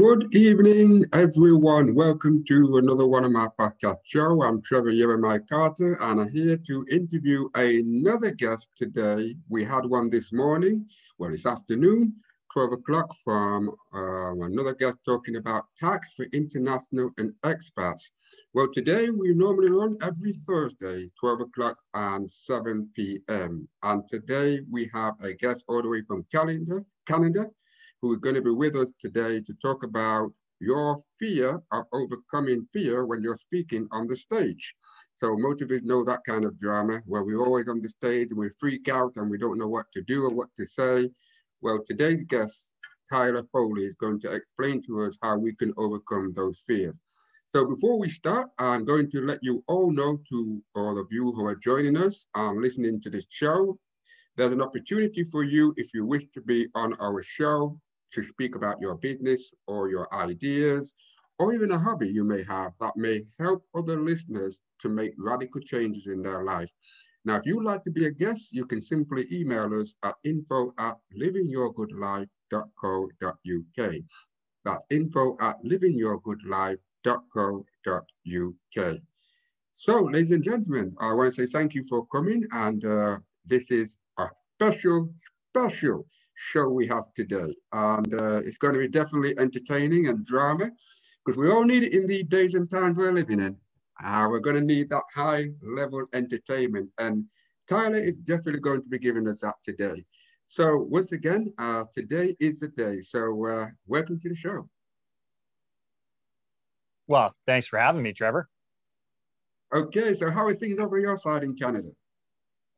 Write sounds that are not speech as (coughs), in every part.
Good evening, everyone. Welcome to another one of my podcast show. I'm Trevor Jeremiah Carter, and I'm here to interview another guest today. We had one this morning, well, this afternoon, 12 o'clock, from um, another guest talking about tax for international and expats. Well, today we normally run every Thursday, 12 o'clock and 7 p.m. And today we have a guest all the way from Canada, Canada who is going to be with us today to talk about your fear of overcoming fear when you're speaking on the stage. So most of us know that kind of drama where we're always on the stage and we freak out and we don't know what to do or what to say. Well, today's guest, Tyler Foley, is going to explain to us how we can overcome those fears. So before we start, I'm going to let you all know to all of you who are joining us and listening to this show, there's an opportunity for you if you wish to be on our show to speak about your business or your ideas, or even a hobby you may have that may help other listeners to make radical changes in their life. Now, if you'd like to be a guest, you can simply email us at info at livingyourgoodlife.co.uk. That's info at livingyourgoodlife.co.uk. So, ladies and gentlemen, I want to say thank you for coming, and uh, this is a special, special show we have today. And uh, it's going to be definitely entertaining and drama because we all need it in the days and times we're living in. Uh, we're going to need that high level entertainment. And Tyler is definitely going to be giving us that today. So once again, uh, today is the day. So uh, welcome to the show. Well, thanks for having me, Trevor. Okay, so how are things over your side in Canada?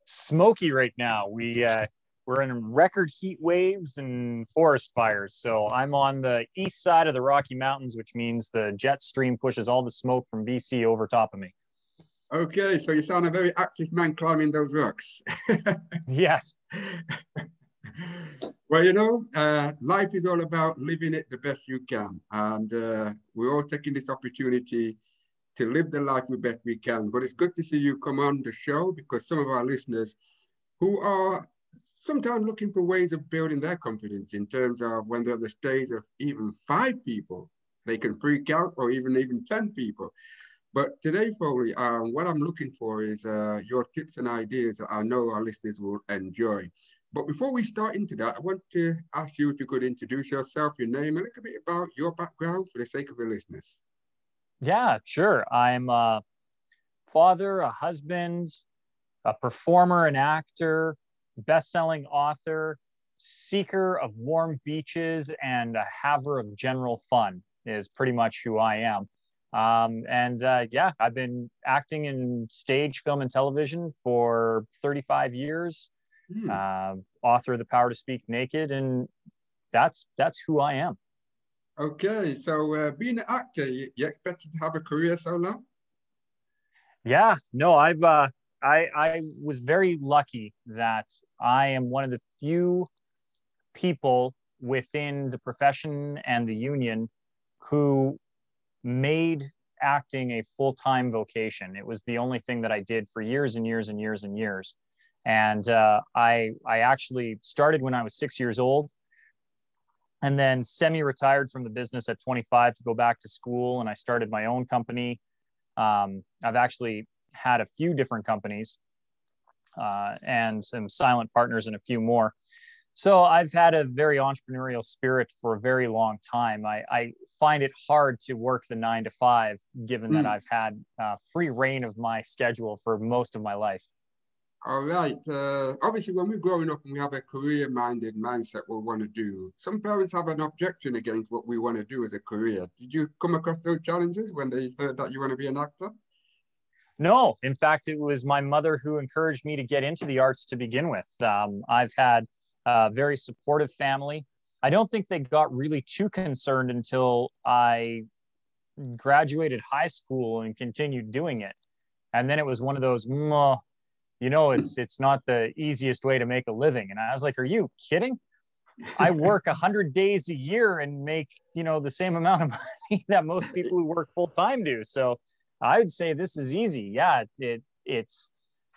Smoky right now. We uh, we're in record heat waves and forest fires. So I'm on the east side of the Rocky Mountains, which means the jet stream pushes all the smoke from BC over top of me. Okay, so you sound a very active man climbing those rocks. (laughs) yes. well, you know, uh, life is all about living it the best you can. And uh, we're all taking this opportunity to live the life we best we can. But it's good to see you come on the show because some of our listeners who are sometimes looking for ways of building their confidence in terms of when they're at the stage of even five people, they can freak out or even even 10 people. But today, Foley, um, what I'm looking for is uh, your tips and ideas that I know our listeners will enjoy. But before we start into that, I want to ask you if you could introduce yourself, your name, a little bit about your background for the sake of the listeners. Yeah, sure. I'm a father, a husband, a performer, an actor, best-selling author, seeker of warm beaches, and a haver of general fun is pretty much who I am. Um, and uh, yeah, I've been acting in stage, film, and television for 35 years. Uh, author of The Power to Speak Naked, and that's that's who I am. Okay, so uh, being an actor, you, you expected to have a career so long? Yeah, no, I've uh, I, I was very lucky that I am one of the few people within the profession and the union who made acting a full-time vocation. It was the only thing that I did for years and years and years and years. And uh, I, I actually started when I was six years old and then semi-retired from the business at 25 to go back to school. And I started my own company. Um, I've actually had a few different companies uh, and some silent partners and a few more. So I've had a very entrepreneurial spirit for a very long time. I, I find it hard to work the nine to five, given mm. that hmm. I've had uh, free reign of my schedule for most of my life. All right. Uh, obviously, when we're growing up and we have a career-minded mindset, what we want to do, some parents have an objection against what we want to do as a career. Did you come across those challenges when they heard that you want to be an actor? No, in fact, it was my mother who encouraged me to get into the arts to begin with. Um, I've had a very supportive family. I don't think they got really too concerned until I graduated high school and continued doing it. And then it was one of those, you know, it's it's not the easiest way to make a living. And I was like, are you kidding? I (laughs) work a hundred days a year and make, you know, the same amount of (laughs) money that most people who work full time do. So I would say this is easy. Yeah, it it's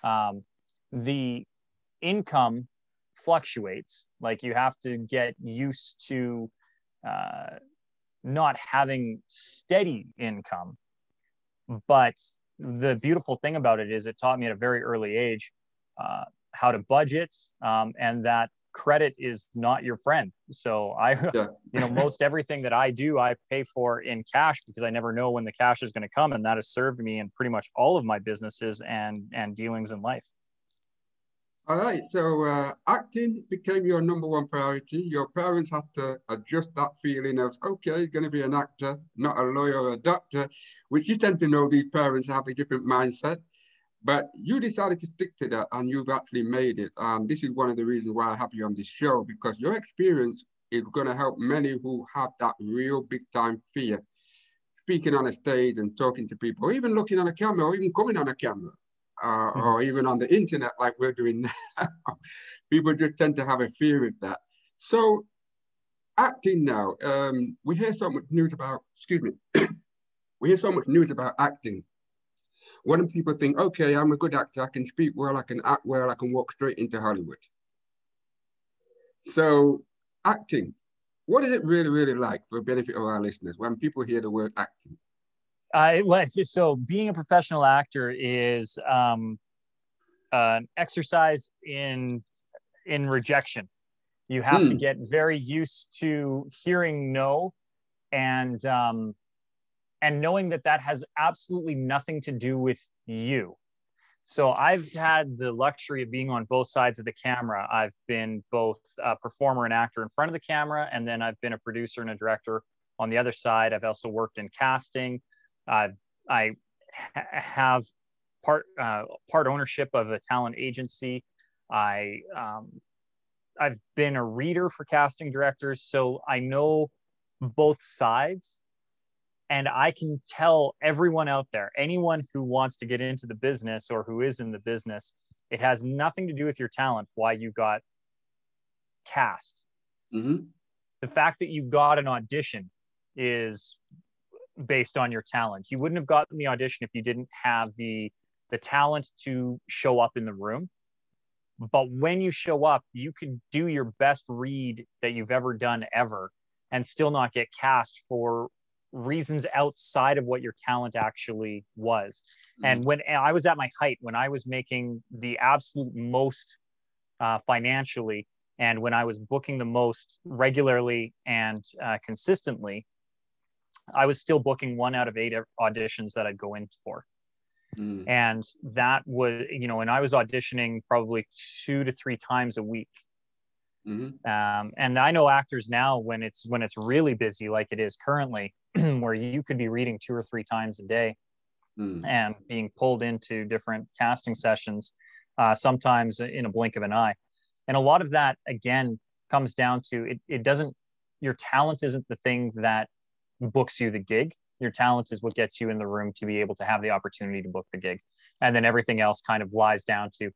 um, the income fluctuates. Like you have to get used to uh, not having steady income. But the beautiful thing about it is it taught me at a very early age uh, how to budget um, and that credit is not your friend. So I, (laughs) yeah. you know, most everything that I do, I pay for in cash because I never know when the cash is going to come, and that has served me in pretty much all of my businesses and and dealings in life. All right, so uh, acting became your number one priority. Your parents had to adjust that feeling of, okay, he's going to be an actor, not a lawyer or a doctor, which you tend to know these parents have a different mindset. But you decided to stick to that and you've actually made it. And this is one of the reasons why I have you on this show, because your experience is going to help many who have that real big time fear. Speaking on a stage and talking to people, or even looking on a camera, or even coming on a camera, uh, mm-hmm. or even on the internet like we're doing (laughs) now. people just tend to have a fear of that. So acting now, um, we hear so much news about, excuse me, (coughs) we hear so much news about acting when people think, okay, I'm a good actor, I can speak well, I can act well, I can walk straight into Hollywood. So acting, what is it really, really like for the benefit of our listeners when people hear the word acting? Uh, well, so being a professional actor is um, an exercise in in rejection. You have to hmm. get very used to hearing no, and um, and knowing that that has absolutely nothing to do with you. So I've had the luxury of being on both sides of the camera. I've been both a performer and actor in front of the camera, and then I've been a producer and a director on the other side. I've also worked in casting. Uh, I ha- have part uh, part ownership of a talent agency. I um, I've been a reader for casting directors, so I know both sides and I can tell everyone out there, anyone who wants to get into the business or who is in the business, it has nothing to do with your talent, why you got cast. Mm-hmm. The fact that you got an audition is based on your talent. You wouldn't have gotten the audition if you didn't have the the talent to show up in the room. But when you show up, you can do your best read that you've ever done ever and still not get cast for reasons outside of what your talent actually was. Mm-hmm. And when I was at my height, when I was making the absolute most uh, financially, and when I was booking the most regularly and uh, consistently, I was still booking one out of eight auditions that I'd go in for. Mm. And that was, you know, and I was auditioning probably two to three times a week. Mm-hmm. Um, and I know actors now when it's when it's really busy, like it is currently, (clears throat) where you could be reading two or three times a day mm. and being pulled into different casting sessions, uh, sometimes in a blink of an eye. And a lot of that, again, comes down to it, it doesn't, your talent isn't the thing that books you the gig. Your talent is what gets you in the room to be able to have the opportunity to book the gig. And then everything else kind of lies down to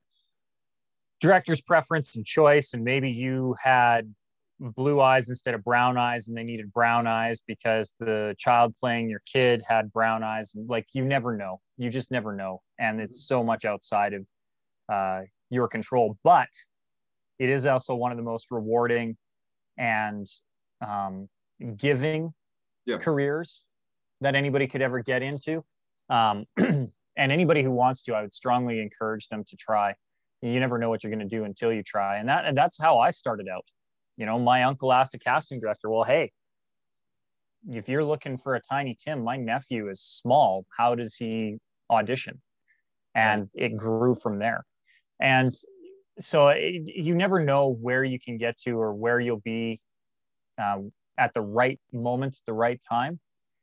director's preference and choice. And maybe you had blue eyes instead of brown eyes and they needed brown eyes because the child playing your kid had brown eyes. Like you never know. You just never know. And it's so much outside of uh, your control. But it is also one of the most rewarding and um, giving yeah. careers that anybody could ever get into. Um, (clears throat) and anybody who wants to i would strongly encourage them to try you never know what you're going to do until you try and that and that's how i started out you know, my uncle asked a casting director, well, hey, if you're looking for a tiny Tim, my nephew is small. How does he audition? And it grew from there. And so it, you never know where you can get to or where you'll be uh, at the right moment, the right time.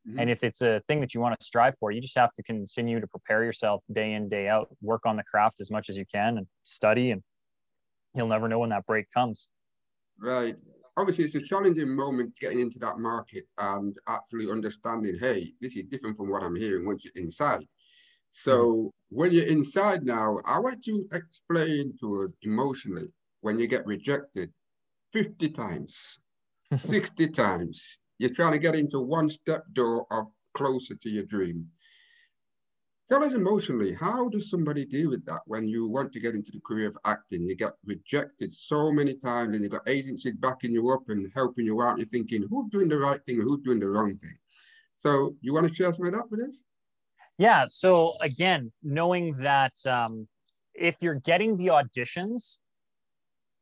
Mm-hmm. And if it's a thing that you want to strive for, you just have to continue to prepare yourself day in, day out, work on the craft as much as you can and study. And you'll never know when that break comes. Right. Obviously, it's a challenging moment getting into that market and actually understanding, hey, this is different from what I'm hearing once you're inside. So mm-hmm. when you're inside now, I want you to explain to us emotionally when you get rejected 50 times, (laughs) 60 times. You're trying to get into one step door of closer to your dream. tell us emotionally, how does somebody deal with that when you want to get into the career of acting? You get rejected so many times and you've got agencies backing you up and helping you out. You're thinking, who's doing the right thing who's doing the wrong thing? So you want to share some of that with us? Yeah. So again, knowing that um, if you're getting the auditions,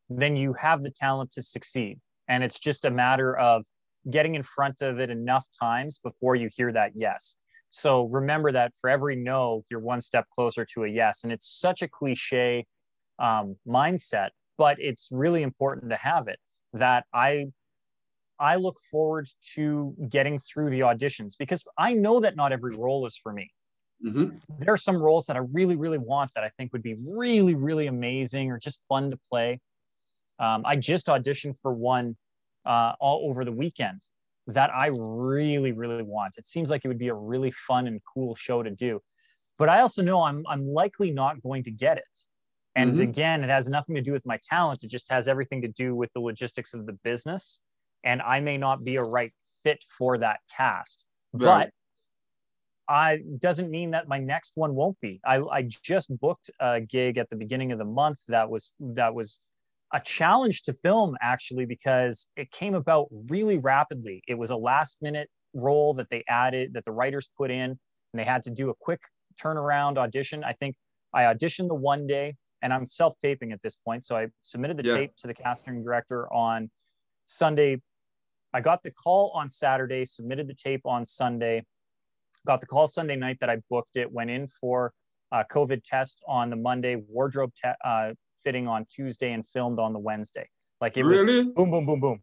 then you have the talent to succeed. And it's just a matter of getting in front of it enough times before you hear that yes. So remember that for every no, you're one step closer to a yes. And it's such a cliche um, mindset, but it's really important to have it that I I look forward to getting through the auditions because I know that not every role is for me. Mm-hmm. There are some roles that I really, really want that I think would be really, really amazing or just fun to play. Um, I just auditioned for one uh, all over the weekend that I really, really want. It seems like it would be a really fun and cool show to do. But I also know I'm, I'm likely not going to get it. And mm-hmm. again, it has nothing to do with my talent. It just has everything to do with the logistics of the business. And I may not be a right fit for that cast. Right. But I doesn't mean that my next one won't be. I, I just booked a gig at the beginning of the month that was that was a challenge to film actually because it came about really rapidly. It was a last minute role that they added that the writers put in and they had to do a quick turnaround audition. I think I auditioned the one day and I'm self taping at this point. So I submitted the yeah. tape to the casting director on Sunday. I got the call on Saturday, submitted the tape on Sunday, got the call Sunday night that I booked it, went in for a COVID test on the Monday, wardrobe te- uh, fitting on Tuesday and filmed on the Wednesday. Like it really? was boom, boom, boom, boom.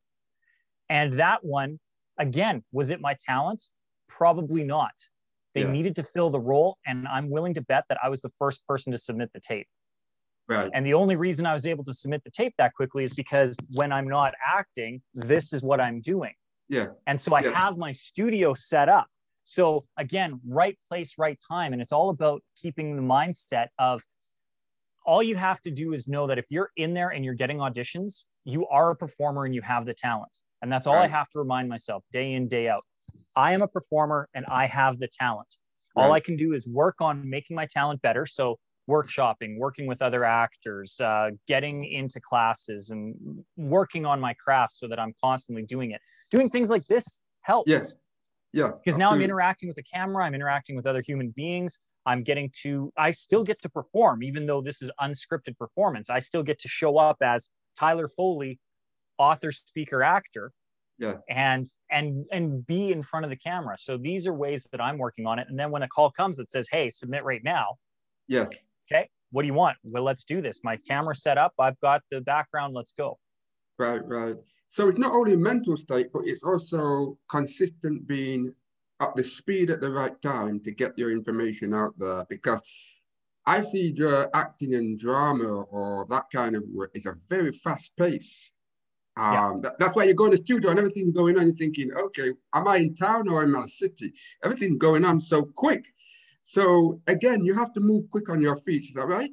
And that one, again, was it my talent? Probably not. They yeah. needed to fill the role, and I'm willing to bet that I was the first person to submit the tape. Right. And the only reason I was able to submit the tape that quickly is because when I'm not acting, this is what I'm doing. Yeah. And so I yeah. have my studio set up. So again, right place, right time. And it's all about keeping the mindset of all you have to do is know that if you're in there and you're getting auditions, you are a performer and you have the talent. And that's all right. I have to remind myself day in, day out. I am a performer and I have the talent. Right. All I can do is work on making my talent better. So, workshopping, working with other actors, uh, getting into classes, and working on my craft so that I'm constantly doing it. Doing things like this helps. Yes. Yeah. Because now I'm interacting with a camera, I'm interacting with other human beings. I'm getting to, I still get to perform, even though this is unscripted performance. I still get to show up as Tyler Foley, author, speaker, actor. Yeah. And and and be in front of the camera. So these are ways that I'm working on it. And then when a call comes that says, "Hey, submit right now," yes. Okay. What do you want? Well, let's do this. My camera set up. I've got the background. Let's go. Right, right. So it's not only mental state, but it's also consistent being at the speed at the right time to get your information out there because I see the acting and drama or that kind of work is a very fast pace. Um, yeah. that, that's why you go in the studio and everything's going on. You're thinking, okay, am I in town or am I in a city? Everything's going on so quick. So again, you have to move quick on your feet. Is that right?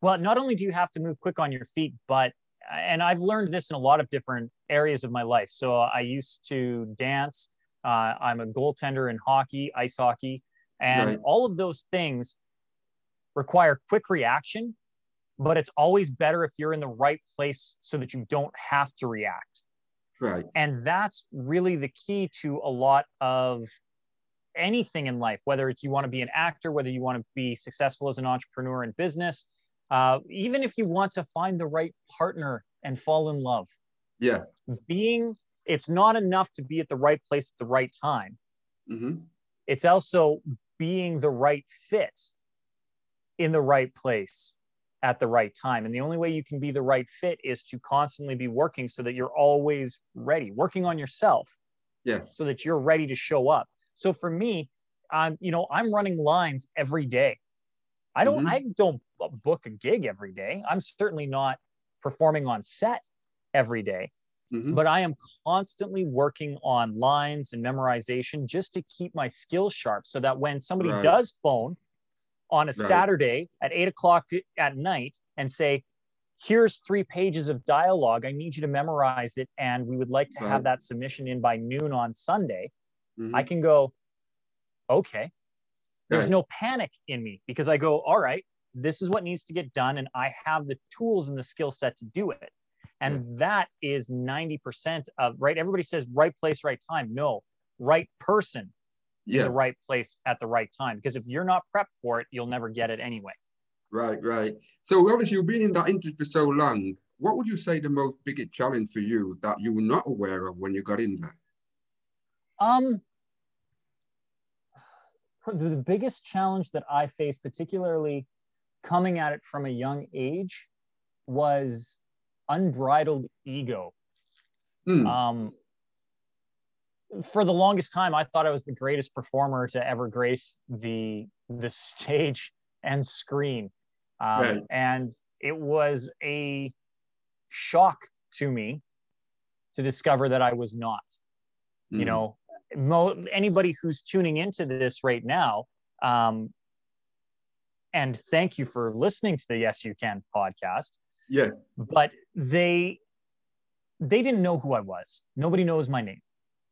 Well, not only do you have to move quick on your feet, but and I've learned this in a lot of different areas of my life. So I used to dance uh, I'm a goaltender in hockey, ice hockey, and right. all of those things require quick reaction, but it's always better if you're in the right place so that you don't have to react. Right. And that's really the key to a lot of anything in life, whether it's you want to be an actor, whether you want to be successful as an entrepreneur in business, uh, even if you want to find the right partner and fall in love. Yeah. Being it's not enough to be at the right place at the right time. Mm-hmm. It's also being the right fit in the right place at the right time. And the only way you can be the right fit is to constantly be working so that you're always ready, working on yourself. Yes. So that you're ready to show up. So for me, I'm, you know, I'm running lines every day. I don't, mm-hmm. I don't book a gig every day. I'm certainly not performing on set every day. Mm-hmm. But I am constantly working on lines and memorization just to keep my skills sharp so that when somebody right. does phone on a right. Saturday at eight o'clock at night and say, here's three pages of dialogue, I need you to memorize it. And we would like to right. have that submission in by noon on Sunday. Mm-hmm. I can go, okay, There's no panic in me because I go, all right, this is what needs to get done. And I have the tools and the skill set to do it. And that is 90% of right. Everybody says right place, right time. No, right person in the right place at the right time. Because if you're not prepped for it, you'll never get it anyway. right, right. So obviously you've been in that industry for so long. What would you say the most biggest challenge for you that you were not aware of when you got in there? Um, the the biggest challenge that I faced, particularly coming at it from a young age, was unbridled ego. Hmm, Um, for the longest time, I thought I was the greatest performer to ever grace the the stage and screen, um, Right. and it was a shock to me to discover that I was not you hmm, know mo- anybody who's tuning into this right now um, and thank you for listening to the yes you can podcast. Yeah, but they they didn't know who i was. Nobody knows my name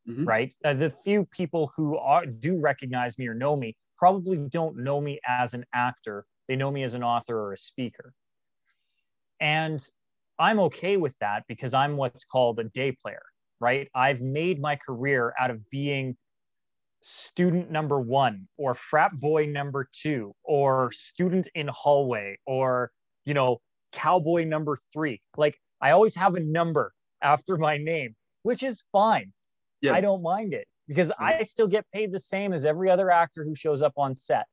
Mhm. right? Uh, the few people who are do recognize me or know me probably don't know me as an actor. They know me as an author or a speaker. And i'm okay with that because i'm what's called a day player right? I've made my career out of being student number one or frat boy number two or student in hallway or you know cowboy number three like i always have a number after my name which is fine Yeah. i don't mind it because i still get paid the same as every other actor who shows up on set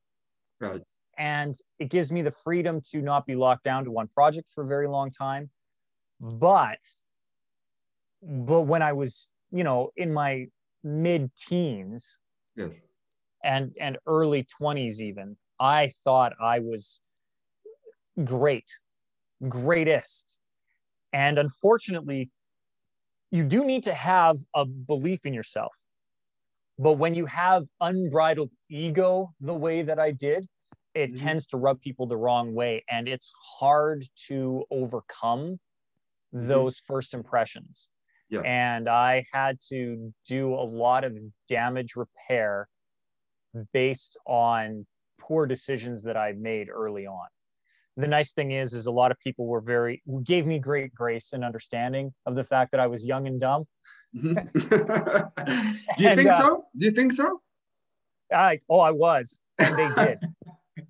right. and it gives me the freedom to not be locked down to one project for a very long time but but when i was you know in my mid teens Yes. and and early 20s even i thought i was great greatest and unfortunately you do need to have a belief in yourself but when you have unbridled ego the way that i did it Mhm. tends to rub people the wrong way and it's hard to overcome Mhm. those first impressions Yeah. and i had to do a lot of damage repair based on poor decisions that i made early on the nice thing is is a lot of people were very gave me great grace and understanding of the fact that i was young and dumb Mhm. (laughs) Do you And, think uh, so? Do you think so? I oh I was, and they (laughs) did.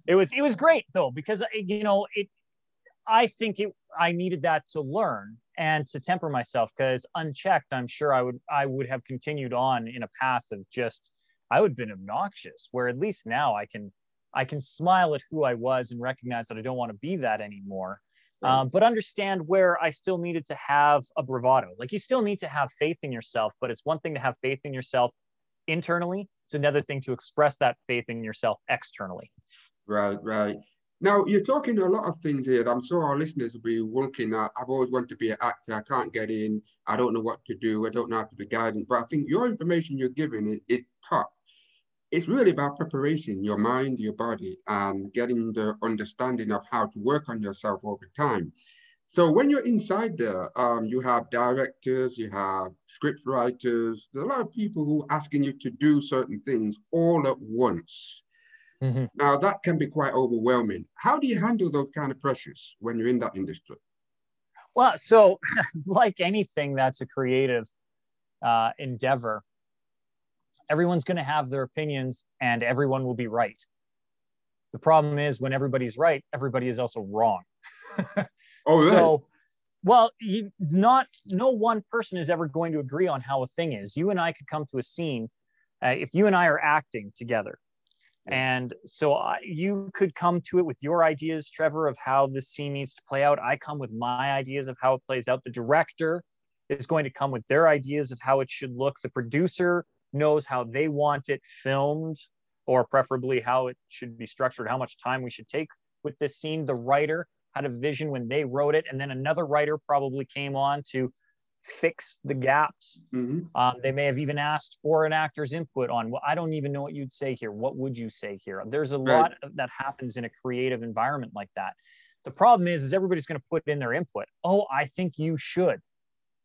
it was it was great though because uh, you know it. I think it. I needed that to learn and to temper myself because unchecked, I'm sure I would I would have continued on in a path of just I would have been obnoxious. Where at least now I can I can smile at who I was and recognize that I don't want to be that anymore. Right. Um, but understand where I still needed to have a bravado. Like you still need to have faith in yourself, but it's one thing to have faith in yourself internally. It's another thing to express that faith in yourself externally. Right, right. Now you're talking a lot of things here. that I'm sure our listeners will be at. I've always wanted to be an actor. I can't get in. I don't know what to do. I don't know how to be guidance. But I think your information you're giving is, is top. It's really about preparation, your mind, your body, and getting the understanding of how to work on yourself over time. So when you're inside there, um, you have directors, you have script writers. There's a lot of people who are asking you to do certain things all at once. Now that can be quite overwhelming. How do you handle those kind of pressures when you're in that industry? Well, so (laughs) like anything that's a creative uh, endeavor, everyone's going to have their opinions and everyone will be right. The problem is when everybody's right, everybody is also wrong. (laughs) Oh, right. So, well, you not no one person is ever going to agree on how a thing is. You and I could come to a scene uh, if you and I are acting together. And so I, you could come to it with your ideas, Trevor, of how this scene needs to play out. I come with my ideas of how it plays out. The director is going to come with their ideas of how it should look. The producer knows how they want it filmed, or preferably how it should be structured, how much time we should take with this scene. The writer had a vision when they wrote it, and then another writer probably came on to fix the gaps. Mhm. Um, they may have even asked for an actor's input on, well, I don't even know what you'd say here. What would you say here? There's a Right. lot of, that happens in a creative environment like that. The problem is, is everybody's going to put in their input. Oh, I think you should,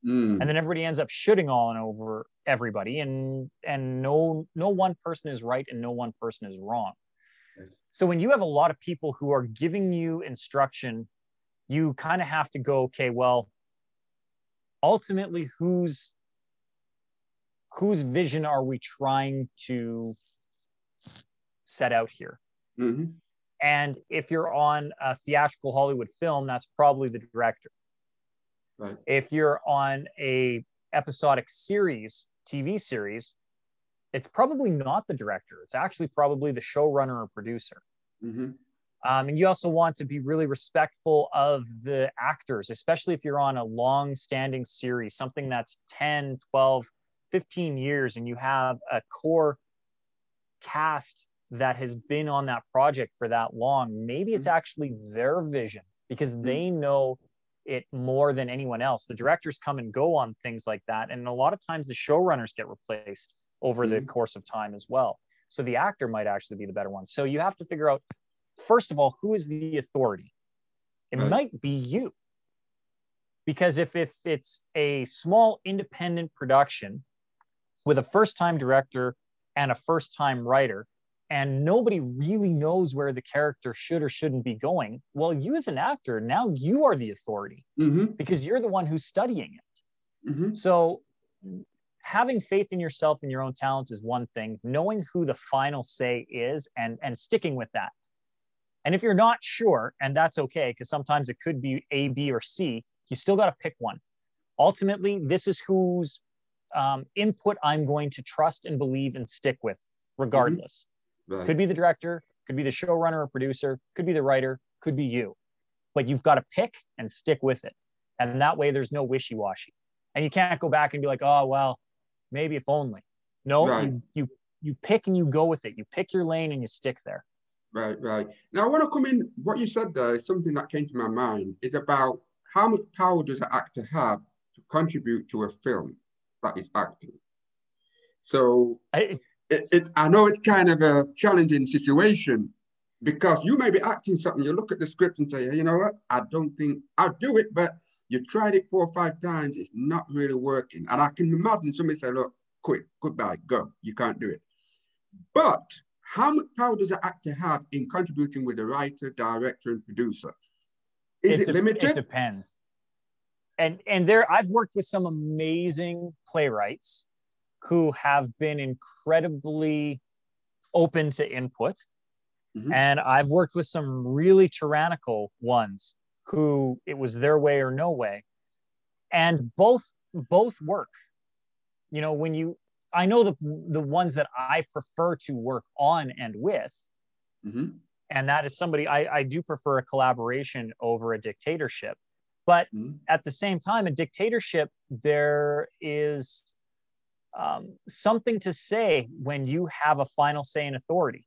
Mm. and then everybody ends up shooting all over everybody, and and no no one person is right and no one person is wrong. So when you have a lot of people who are giving you instruction, you kind of have to go, okay, well, ultimately, whose whose vision are we trying to set out here? Mm-hmm. And if you're on a theatrical Hollywood film, that's probably the director. Right. If you're on a episodic series, TV series, it's probably not the director. It's actually probably the showrunner or producer. Mm-hmm. Um, and you also want to be really respectful of the actors, especially if you're on a long standing series, something that's 10, 12, 15 years, and you have a core cast that has been on that project for that long. Maybe it's mm-hmm. actually their vision because mm-hmm. they know it more than anyone else. The directors come and go on things like that. And a lot of times the showrunners get replaced over mm-hmm. the course of time as well. So the actor might actually be the better one. So you have to figure out, first of all, who is the authority? It right. might be you. Because if, if it's a small independent production with a first time director and a first time writer, and nobody really knows where the character should or shouldn't be going, well, you as an actor, now you are the authority mm-hmm. because you're the one who's studying it. Mm-hmm. So having faith in yourself and your own talent is one thing knowing who the final say is and and sticking with that and if you're not sure and that's okay because sometimes it could be a b or c you still got to pick one ultimately this is whose um, input i'm going to trust and believe and stick with regardless mm-hmm. Right. could be the director could be the showrunner or producer could be the writer could be you but you've got to pick and stick with it and that way there's no wishy-washy and you can't go back and be like oh well maybe if only. No, right. you, you you pick and you go with it. You pick your lane and you stick there. Right, right. Now I want to come in. What you said there is something that came to my mind. Is about how much power does an actor have to contribute to a film that is acting. So I, it, it, I know it's kind of a challenging situation because you may be acting something. You look at the script and say, hey, you know what? I don't think I'll do it, but you tried it four or five times, it's not really working. And I can imagine somebody say, look, quit, goodbye, go. You can't do it. But how much power does an actor have in contributing with the writer, director, and producer? Is it, it de- limited? It depends. And and there I've worked with some amazing playwrights who have been incredibly open to input. Mm-hmm. And I've worked with some really tyrannical ones who it was their way or no way and both both work you know when you i know the the ones that i prefer to work on and with mm-hmm. and that is somebody I, I do prefer a collaboration over a dictatorship but mm-hmm. at the same time a dictatorship there is um, something to say when you have a final say in authority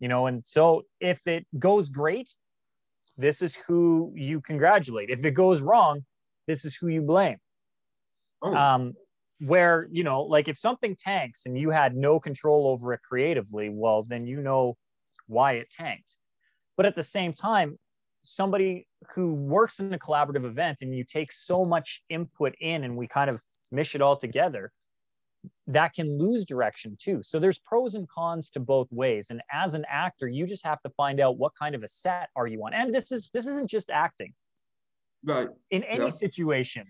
you know and so if it goes great this is who you congratulate. If it goes wrong, this is who you blame. Oh. Um, where, you know, like if something tanks and you had no control over it creatively, well, then you know why it tanked. But at the same time, somebody who works in a collaborative event and you take so much input in and we kind of mish it all together, that can lose direction too. So there's pros and cons to both ways. And as an actor, you just have to find out what kind of a set are you on. And this is this isn't just acting. Right. In any yeah. situation,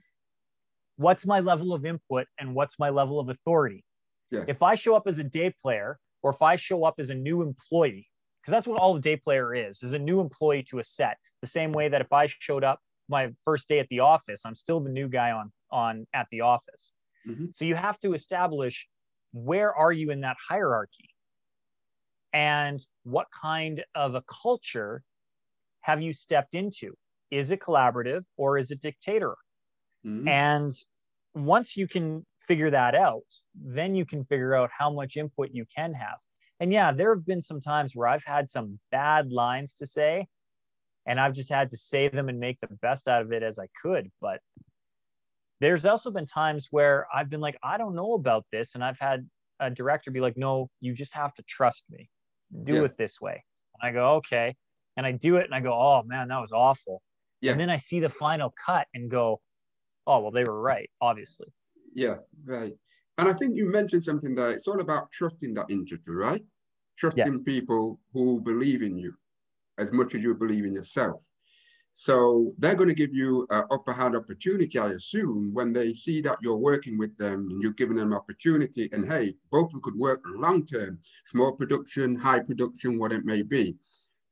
what's my level of input and what's my level of authority? Yes. If I show up as a day player or if I show up as a new employee, because that's what all a day player is, is a new employee to a set. The same way that if I showed up my first day at the office, I'm still the new guy on on at the office. Mm-hmm. So you have to establish where are you in that hierarchy? And what kind of a culture have you stepped into? Is it collaborative or is it dictator? Mm-hmm. And once you can figure that out, then you can figure out how much input you can have. And yeah, there have been some times where I've had some bad lines to say, and I've just had to say them and make the best out of it as I could. But there's also been times where I've been like, I don't know about this. And I've had a director be like, no, you just have to trust me. Do yes. it this way. And I go, okay. And I do it and I go, oh man, that was awful. Yeah. And then I see the final cut and go, oh, well, they were right, obviously. Yeah, right. And I think you mentioned something there. It's all about trusting that industry, right? trusting yes. people who believe in you as much as you believe in yourself. So they're going to give you an upper hand opportunity, I assume, when they see that you're working with them and you're giving them opportunity. And hey, both of could work long term, small production, high production, what it may be.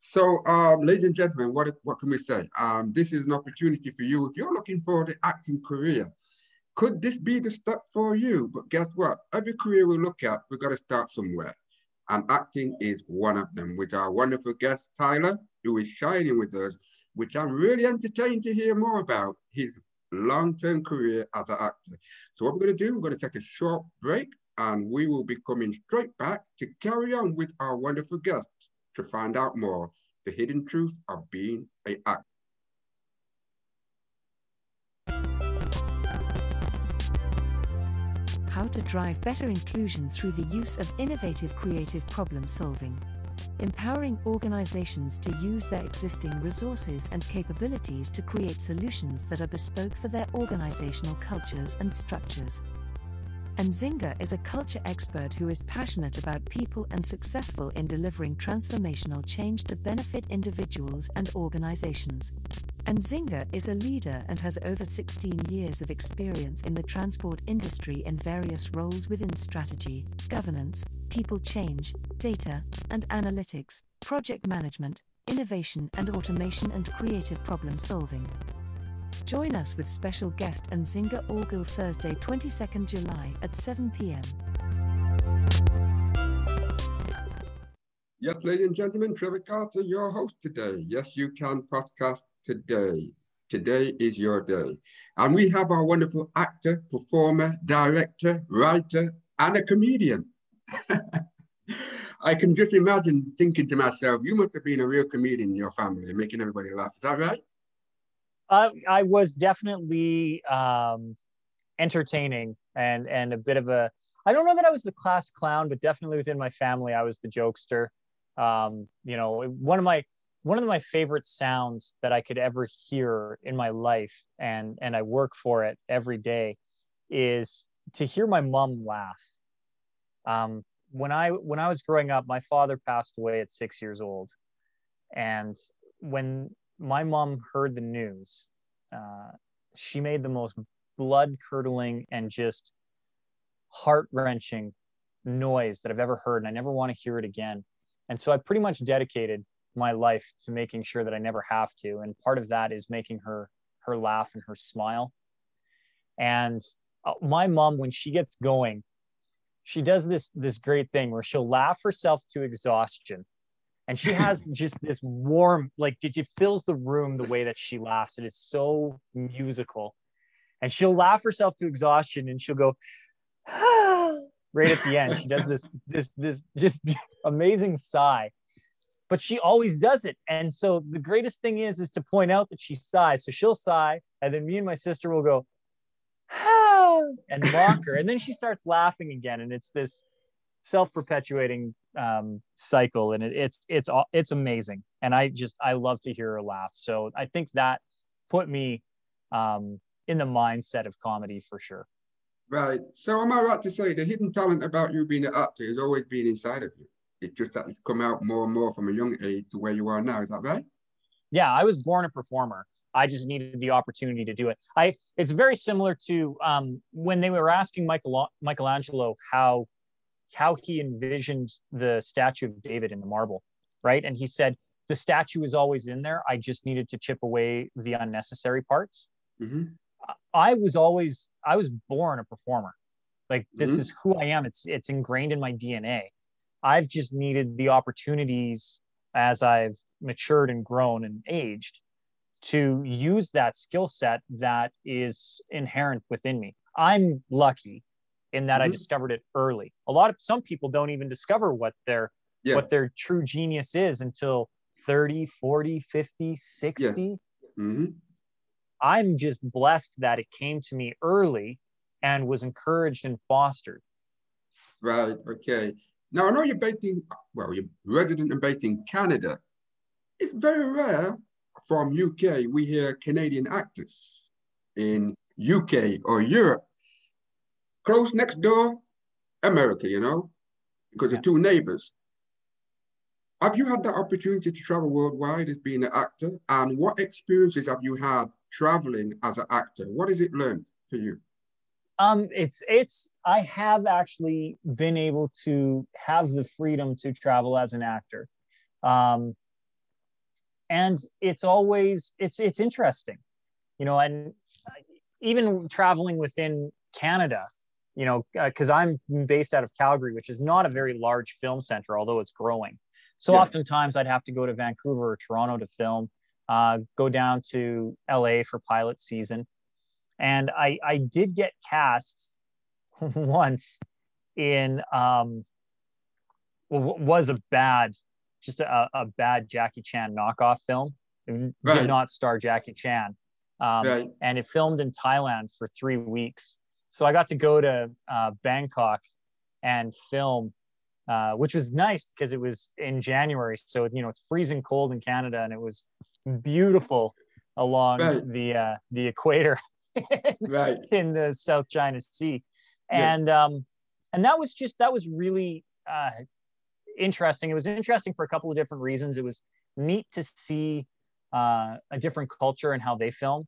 So, um, ladies and gentlemen, what, what can we say? Um, this is an opportunity for you. If you're looking for the acting career, could this be the step for you? But guess what? Every career we look at, we've got to start somewhere. And acting is one of them, with our wonderful guest, Tyler, who is shining with us which I'm really entertained to hear more about his long-term career as an actor. So what we're going to do, we're going to take a short break and we will be coming straight back to carry on with our wonderful guests to find out more the hidden truth of being an actor. How to drive better inclusion through the use of innovative creative problem solving empowering organizations to use their existing resources and capabilities to create solutions that are bespoke for their organizational cultures and structures. Nzinga is a culture expert who is passionate about people and successful in delivering transformational change to benefit individuals and organizations. Nzinga is a leader and has over 16 years of experience in the transport industry in various roles within strategy, governance, people change, data and analytics, project management, innovation and automation, and creative problem solving. Join us with special guest Nzinga Orgil Thursday, 22nd July at 7 p.m. Yes, ladies and gentlemen, Trevor Carter, your host today. Yes, you can podcast today. Today is your day. And we have our wonderful actor, performer, director, writer, and a comedian. (laughs) I can just imagine thinking to myself, you must have been a real comedian in your family, making everybody laugh. Is that right? Uh, I was definitely um, entertaining and and a bit of a. I don't know that I was the class clown, but definitely within my family, I was the jokester. Um, you know, one of my one of my favorite sounds that I could ever hear in my life, and and I work for it every day, is to hear my mom laugh. Um, when I when I was growing up, my father passed away at six years old, and when my mom heard the news, uh, she made the most blood curdling and just heart wrenching noise that I've ever heard, and I never want to hear it again. And so I pretty much dedicated my life to making sure that I never have to. And part of that is making her her laugh and her smile. And uh, my mom, when she gets going, she does this this great thing where she'll laugh herself to exhaustion and she has (laughs) just this warm like it fills the room the way that she laughs. It is so musical. And she'll laugh herself to exhaustion and she'll go (sighs) right at the end. She does this this this just (laughs) amazing sigh. But she always does it. And so the greatest thing is is to point out that she sighs. So she'll sigh and then me and my sister will go (sighs) and mock her. And then she starts laughing again. And it's this self-perpetuating um, cycle and it, it's it's it's amazing. And i just i love to hear her laugh. So i think that put me um, in the mindset of comedy for sure. Right. So am i right to say the hidden talent about you being an actor has always been inside of you? It's just that it's come out more and more from a young age to where you are now. Is that right? Yeah i was born a performer. I just needed the opportunity to do it. I it's very similar to um, when they were asking Michael Michelangelo how how he envisioned the statue of David in the marble, right? And he said, the statue is always in there. I just needed to chip away the unnecessary parts. Mm-hmm. I was always, I was born a performer. Like this mm-hmm. is who I am. It's it's ingrained in my DNA. I've just needed the opportunities as I've matured and grown and aged to use that skill set that is inherent within me. I'm lucky in that mm-hmm. I discovered it early. A lot of some people don't even discover what their yeah. what their true genius is until 30, 40, 50, 60. Yeah. Mm-hmm. I'm just blessed that it came to me early and was encouraged and fostered. Right. Okay. Now I know you're based in well, you're resident and based in Canada. It's very rare from UK we hear Canadian actors in UK or Europe close next door, America, you know, because yeah. they're two neighbors. have you had that opportunity to travel worldwide as being an actor? And what experiences have you had traveling as an actor? What has it learned for you? Um, it's it's I have actually been able to have the freedom to travel as an actor. Um, and it's always it's it's interesting, you know, and even traveling within Canada, you know, because uh, I'm based out of Calgary, which is not a very large film center, although it's growing. So yeah. oftentimes I'd have to go to Vancouver or Toronto to film, uh, go down to LA for pilot season. And I, I did get cast (laughs) once in, um, was a bad, just a, a bad Jackie Chan knockoff film. It right. did not star Jackie Chan. Um, right. And it filmed in Thailand for three weeks. So I got to go to uh, Bangkok and film uh, which was nice because it was in January. So, you know, it's freezing cold in Canada and it was beautiful along right. the, uh, the equator (laughs) right. in the South China Sea. And, yeah. um, and that was just, that was really, uh, interesting. It was interesting for a couple of different reasons. It was neat to see, uh, a different culture and how they film.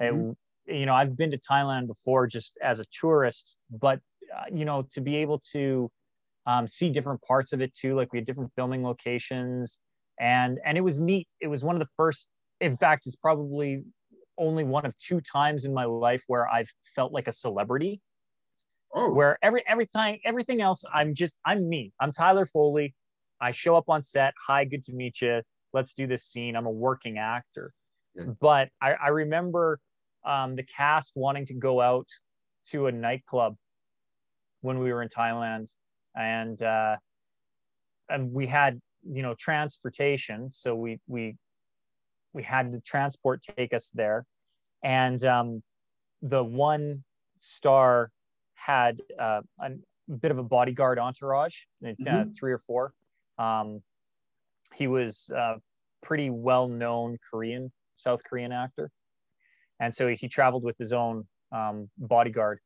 Mm-hmm. You know, I've been to Thailand before just as a tourist, but, uh, you know, to be able to, um, see different parts of it too. Like we had different filming locations, and and it was neat. It was one of the first. In fact, it's probably only one of two times in my life where I've felt like a celebrity. Oh. Where every every time everything else, I'm just I'm me. I'm Tyler Foley. I show up on set. Hi, good to meet you. Let's do this scene. I'm a working actor. Yeah. But I, I remember um, the cast wanting to go out to a nightclub when we were in Thailand and uh, and we had you know transportation, so we we we had the transport take us there, and um, the one star had uh, a bit of a bodyguard entourage, uh, mm-hmm. three or four. Um, he was a pretty well known Korean, South Korean actor. And so he traveled with his own um, bodyguard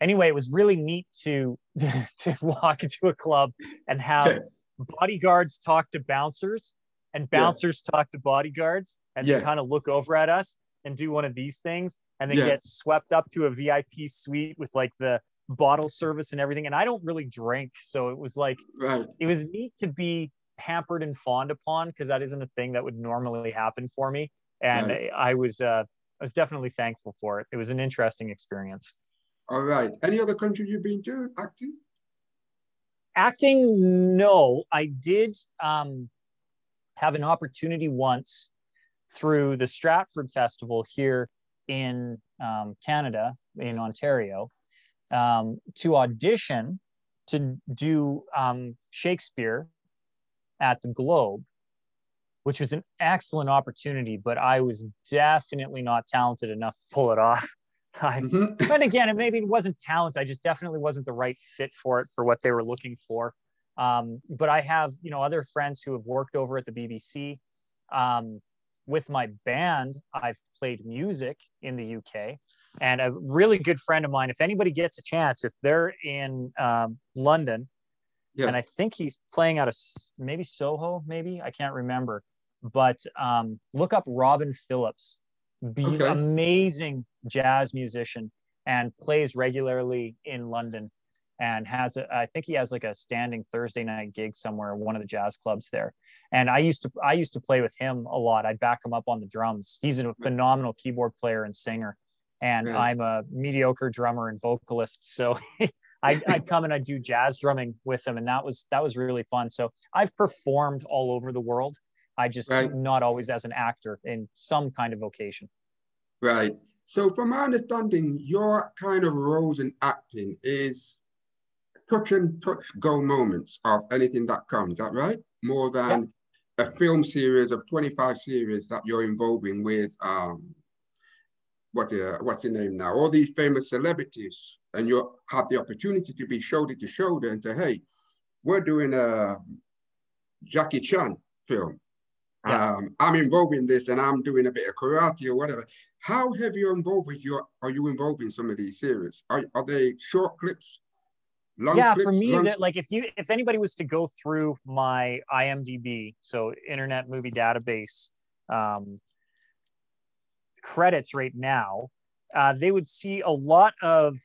anyway, it was really neat to (laughs) to walk into a club and have (laughs) bodyguards talk to bouncers and bouncers yeah. talk to bodyguards and yeah. they kind of look over at us and do one of these things and then yeah. get swept up to a VIP suite with like the bottle service and everything. And I don't really drink, so it was like right. it was neat to be pampered and fawned upon because that isn't a thing that would normally happen for me. And right. I, I was uh, I was definitely thankful for it. It was an interesting experience. All right. Any other country you've been to acting? Acting, no. I did um, have an opportunity once through the Stratford Festival here in um, Canada, in Ontario, um, to audition to do um, Shakespeare at the Globe, which was an excellent opportunity, but I was definitely not talented enough to pull it off. (laughs) Mm-hmm. But again, it maybe it wasn't talent. I just definitely wasn't the right fit for it for what they were looking for. Um, but I have, you know, other friends who have worked over at the BBC. Um, with my band, I've played music in the UK. And a really good friend of mine, if anybody gets a chance, if they're in um, London, yes. and I think he's playing out of maybe Soho, maybe I can't remember, but um, look up Robin Phillips. Be- okay. amazing jazz musician and plays regularly in London and has a, I think he has like a standing Thursday night gig somewhere one of the jazz clubs there. And I used to I used to play with him a lot. I'd back him up on the drums. He's a phenomenal keyboard player and singer. And really? I'm a mediocre drummer and vocalist. So (laughs) I, I'd come and I'd do jazz drumming with him, and that was that was really fun. So I've performed all over the world. I just right. not always as an actor in some kind of vocation. Right. So from my understanding, your kind of roles in acting is touch and touch go moments of anything that comes. Is that right? More than yeah. a film series of 25 series that you're involving with um what uh, what's your name now? All these famous celebrities, and you have the opportunity to be shoulder to shoulder and say, hey, we're doing a Jackie Chan film. Yeah. Um, I'm involved in this and I'm doing a bit of karate or whatever. How have you involved with your, are you involved in some of these series? Are, are they short clips, Long yeah, clips, for me, long- that like if you if anybody was to go through my IMDb, so Internet Movie Database um, credits right now, uh, they would see a lot of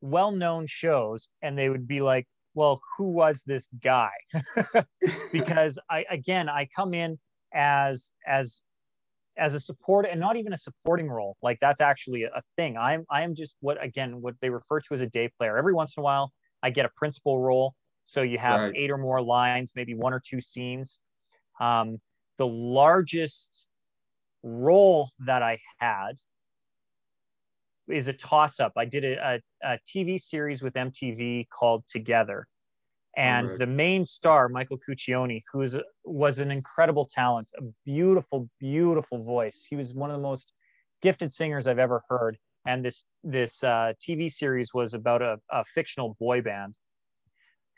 well-known shows, and they would be like, "Well, who was this guy?" (laughs) (laughs) because I again I come in as as as a support and not even a supporting role. Like that's actually a thing. I'm i am just what again what they refer to as a day player. Every once in a while i get a principal role. So you have Right. eight or more lines maybe one or two scenes. Um, the largest role that i had is a toss up i did a, a, a tv series with mtv called together and Alright. the main star michael cuccione who is a- was an incredible talent a beautiful beautiful voice. He was one of the most gifted singers i've ever heard. And this this uh, tv series was about a, a fictional boy band.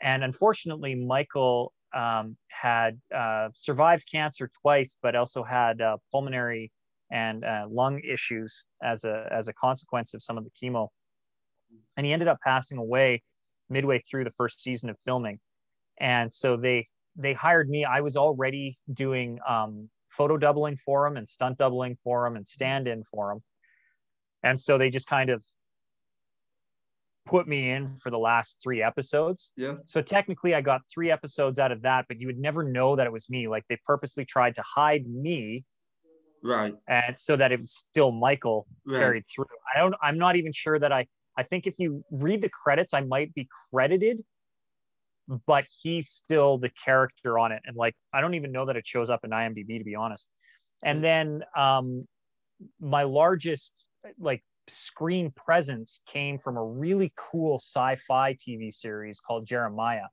And unfortunately michael um, had uh, survived cancer twice but also had uh, pulmonary and uh, lung issues as a as a consequence of some of the chemo. And he ended up passing away midway through the first season of filming and so they they hired me i was already doing um, photo doubling for him and stunt doubling for him and stand in for him and so they just kind of put me in for the last three episodes Yes. so technically i got three episodes out of that but you would never know that it was me like they purposely tried to hide me Right. and so that it was still michael Right. carried through. I don't I'm not even sure that I I think if you read the credits I might be credited but he's still the character on it and like I don't even know that it shows up in IMDb to be honest. And then um my largest like screen presence came from a really cool sci-fi TV series called Jeremiah.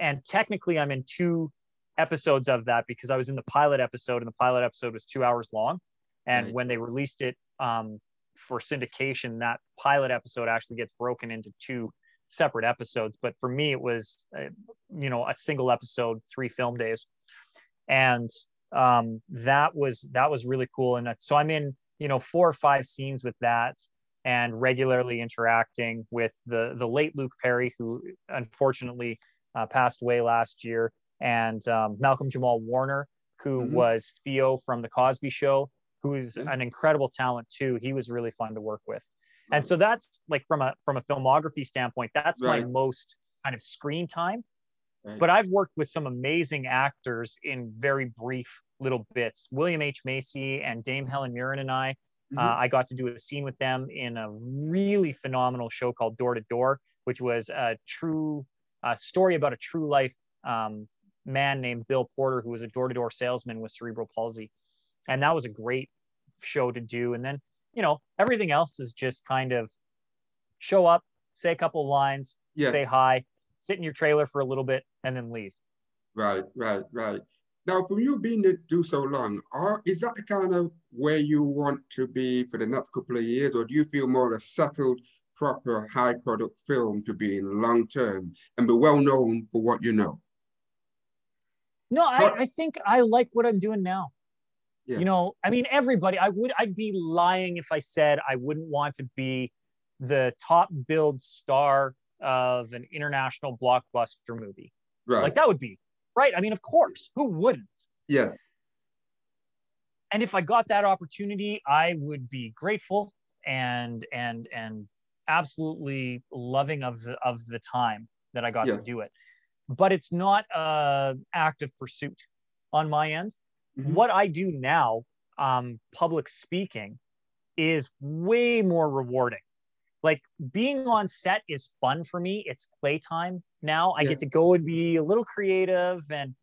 And technically I'm in two episodes of that because I was in the pilot episode and the pilot episode was 2 hours long and Right. when they released it um, for syndication that pilot episode actually gets broken into two separate episodes. But for me it was uh, you know a single episode three film days. And um, that was that was really cool. And so i'm in you know four or five scenes with that and regularly interacting with the the late luke perry who unfortunately uh, passed away last year and um, malcolm jamal warner who Mhm. was theo from the cosby show who's Yeah. an incredible talent too he was really fun to work with. And so that's like from a from a filmography standpoint that's my most kind of screen time. Right. but i've worked with some amazing actors in very brief little bits. William h. Macy and dame helen mirren and i Mhm. uh, i got to do a scene with them in a really phenomenal show called door to door which was a true uh, story about a true life um, man named bill porter who was a door-to-door salesman with cerebral palsy and that was a great show to do and then you know everything else is just kind of show up say a couple lines Yes. say hi sit in your trailer for a little bit and then leave Right, right, right. Now, from you being there do so long, are is that the kind of where you want to be for the next couple of years, or do you feel more a settled, proper, high product film to be in long term and be well known for what you know? no I, I think i like what i'm doing now Yeah. you know i mean everybody i would i'd be lying if i said i wouldn't want to be the top billed star of an international blockbuster movie Right. like that would be right i mean of course who wouldn't yeah. and if I got that opportunity, I would be grateful and and and absolutely loving of the of the time that I got to do it. But it's not a active pursuit on my end. Mhm. What I do now, um, public speaking, is way more rewarding. Like being on set is fun for me. It's playtime now. I Yeah. get to go and be a little creative and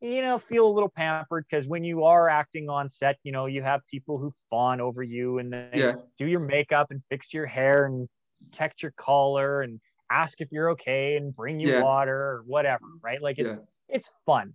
you know feel a little pampered because when you are acting on set you know you have people who fawn over you and they Yeah. do your makeup and fix your hair and check your collar and ask if you're okay and bring you Yeah. water or whatever right like it's it's fun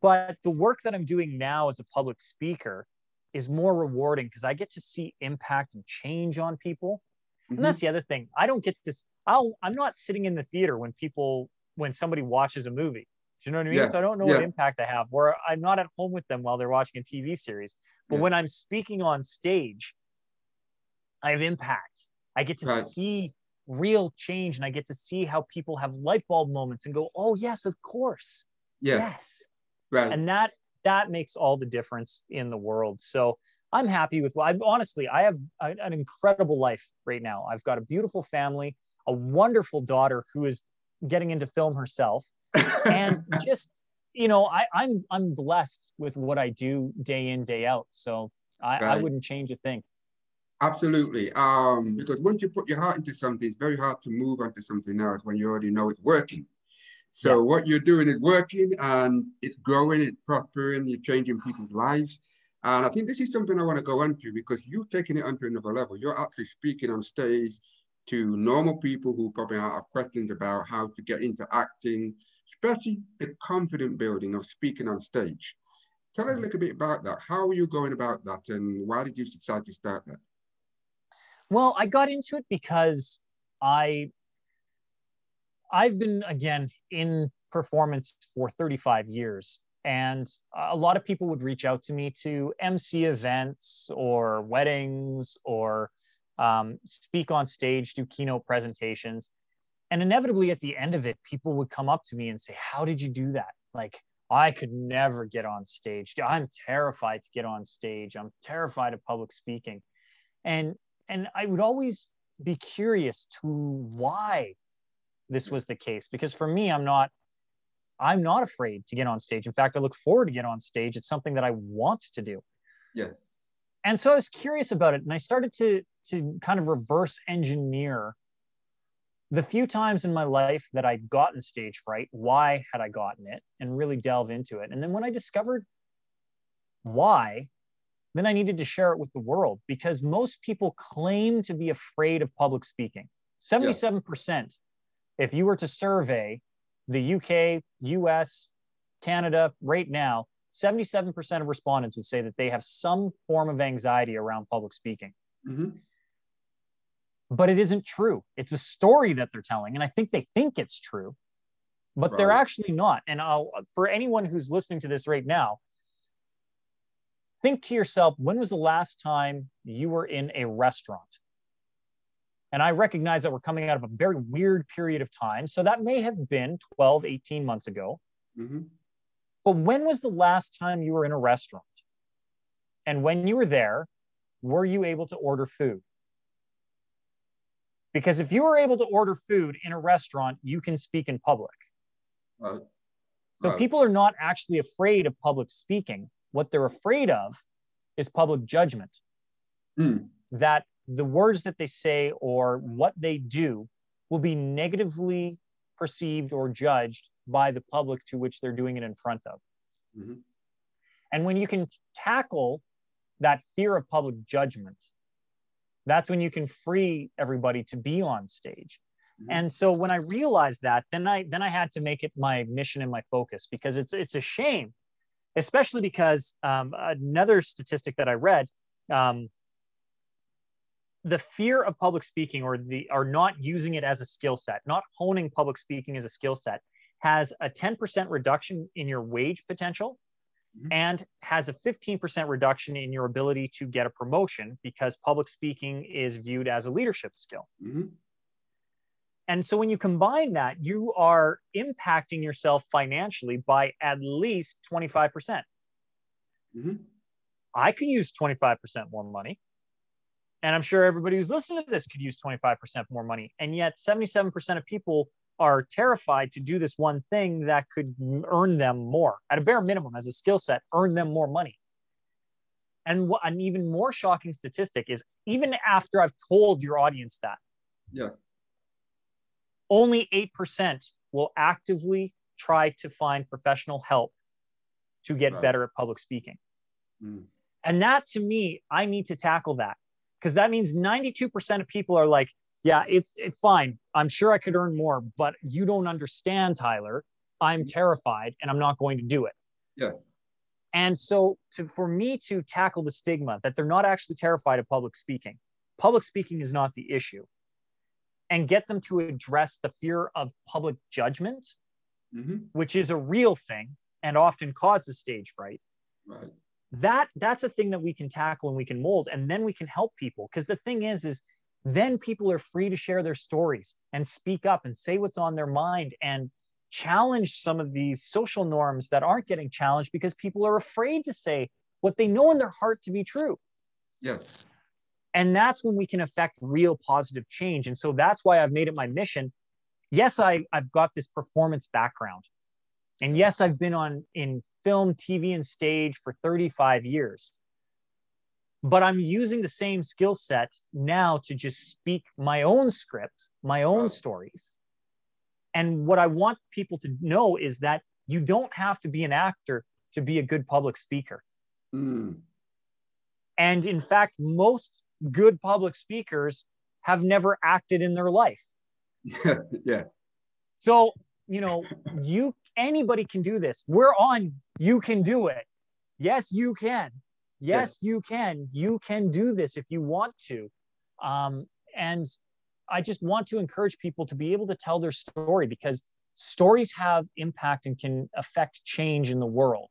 but the work that i'm doing now as a public speaker is more rewarding because i get to see impact and change on people Mhm. and that's the other thing i don't get this i'll i'm not sitting in the theater when people when somebody watches a movie do you know what i mean Yeah, so i don't know what impact i have where i'm not at home with them while they're watching a tv series but Yeah. when i'm speaking on stage i have impact i get to Right. see real change and I get to see how people have light bulb moments and go, oh yes, of course. Yes. Right. And that that makes all the difference in the world. So I'm happy with what I honestly I have a, an incredible life right now. I've got a beautiful family, a wonderful daughter who is getting into film herself, (laughs) and just you know I, I'm I'm blessed with what I do day in day out. So I, right. I wouldn't change a thing. Absolutely. Um, because once you put your heart into something, it's very hard to move onto something else when you already know it's working. So yeah. what you're doing is working and it's growing, it's prospering, you're changing people's lives. And I think this is something I want to go into because you've taken it onto another level. You're actually speaking on stage to normal people who probably have questions about how to get into acting, especially the confident building of speaking on stage. Tell us a mm-hmm. little bit about that. How are you going about that and why did you decide to start that? Well, I got into it because I I've been again in performance for 35 years and a lot of people would reach out to me to MC events or weddings or um, speak on stage, do keynote presentations. And inevitably at the end of it, people would come up to me and say, How did you do that? Like, I could never get on stage. I'm terrified to get on stage. I'm terrified of public speaking. And and I would always be curious to why this was the case because for me i'm not i'm not afraid to get on stage. In fact i look forward to get on stage. It's something that i want to do. Yeah. And so i was curious about it and i started to to kind of reverse engineer the few times in my life that i'd gotten stage fright why had i gotten it and really delve into it. And then when i discovered why then i needed to share it with the world because most people claim to be afraid of public speaking. 77% yeah if you were to survey the UK, US, Canada right now, 77% of respondents would say that they have some form of anxiety around public speaking. Mm-hmm. But it isn't true. It's a story that they're telling. And I think they think it's true, but right. they're actually not. And I'll, for anyone who's listening to this right now, think to yourself when was the last time you were in a restaurant? And I recognize that we're coming out of a very weird period of time. So that may have been 12, 18 months ago. Mm-hmm. But when was the last time you were in a restaurant? And when you were there, were you able to order food? Because if you were able to order food in a restaurant, you can speak in public. Right. So right. people are not actually afraid of public speaking. What they're afraid of is public judgment. Mm. That the words that they say or what they do will be negatively perceived or judged by the public to which they're doing it in front of. Mm-hmm. And when you can tackle that fear of public judgment, that's when you can free everybody to be on stage. Mm-hmm. And so when I realized that, then I then I had to make it my mission and my focus because it's it's a shame, especially because um, another statistic that I read, um, the fear of public speaking or the or not using it as a skill set, not honing public speaking as a skill set, has a 10% reduction in your wage potential mm-hmm. and has a 15% reduction in your ability to get a promotion because public speaking is viewed as a leadership skill. Mm-hmm. And so when you combine that, you are impacting yourself financially by at least 25%. percent mm hmm I could use 25% more money. And I'm sure everybody who's listening to this could use 25% more money. And yet 77% of people are terrified to do this one thing that could earn them more at a bare minimum as a skill set, earn them more money. And what, an even more shocking statistic is even after I've told your audience that, yes, only 8% will actively try to find professional help to get right. better at public speaking. Mm. And that to me, I need to tackle that because that means 92% of people are like, yeah, it's it's fine. I'm sure I could earn more, but you don't understand, Tyler. I'm terrified and I'm not going to do it. Yeah. And so to for me to tackle the stigma that they're not actually terrified of public speaking, public speaking is not the issue. And get them to address the fear of public judgment, mm-hmm. which is a real thing and often causes stage fright. Right that that's a thing that we can tackle and we can mold and then we can help people because the thing is is then people are free to share their stories and speak up and say what's on their mind and challenge some of these social norms that aren't getting challenged because people are afraid to say what they know in their heart to be true. Yeah. And that's when we can affect real positive change. And so that's why I've made it my mission. Yes, I, I've got this performance background. And yes, I've been on in film, TV, and stage for 35 years. But I'm using the same skill set now to just speak my own script, my own stories. And what I want people to know is that you don't have to be an actor to be a good public speaker. Mm. And in fact, most good public speakers have never acted in their life. (laughs) yeah. So, you know, you anybody can do this. We're on you can do it. Yes, you can. Yes, yes. you can. You can do this if you want to. Um, and I just want to encourage people to be able to tell their story because stories have impact and can affect change in the world.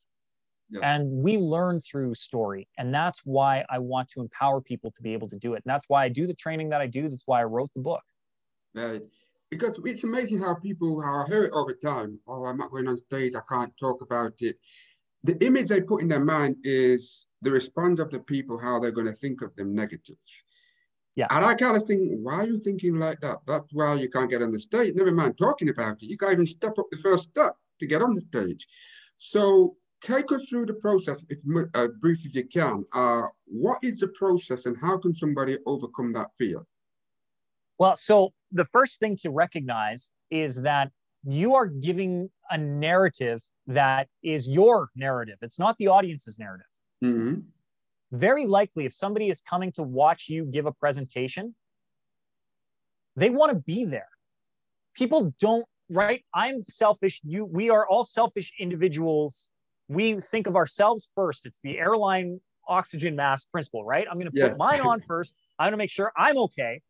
And we learn through story. And that's why I want to empower people to be able to do it. And that's why I do the training that I do. That's why I wrote the book. Right. Because it's amazing how people are hear it all the time. Oh, I'm not going on stage. I can't talk about it. The image they put in their mind is the response of the people, how they're going to think of them negative. Yeah. And I kind of think, why are you thinking like that? That's why you can't get on the stage. Never mind talking about it. You can't even step up the first step to get on the stage. So take us through the process, as uh, brief as you can. Uh, what is the process and how can somebody overcome that fear? Well, so the first thing to recognize is that you are giving a narrative that is your narrative. It's not the audience's narrative. Mm-hmm. Very likely, if somebody is coming to watch you give a presentation, they want to be there. People don't, right? I'm selfish. You, we are all selfish individuals we think of ourselves first. It's the airline oxygen mask principle, right? I'm going to put yes. mine on (laughs) first. I'm going to make sure I'm okay.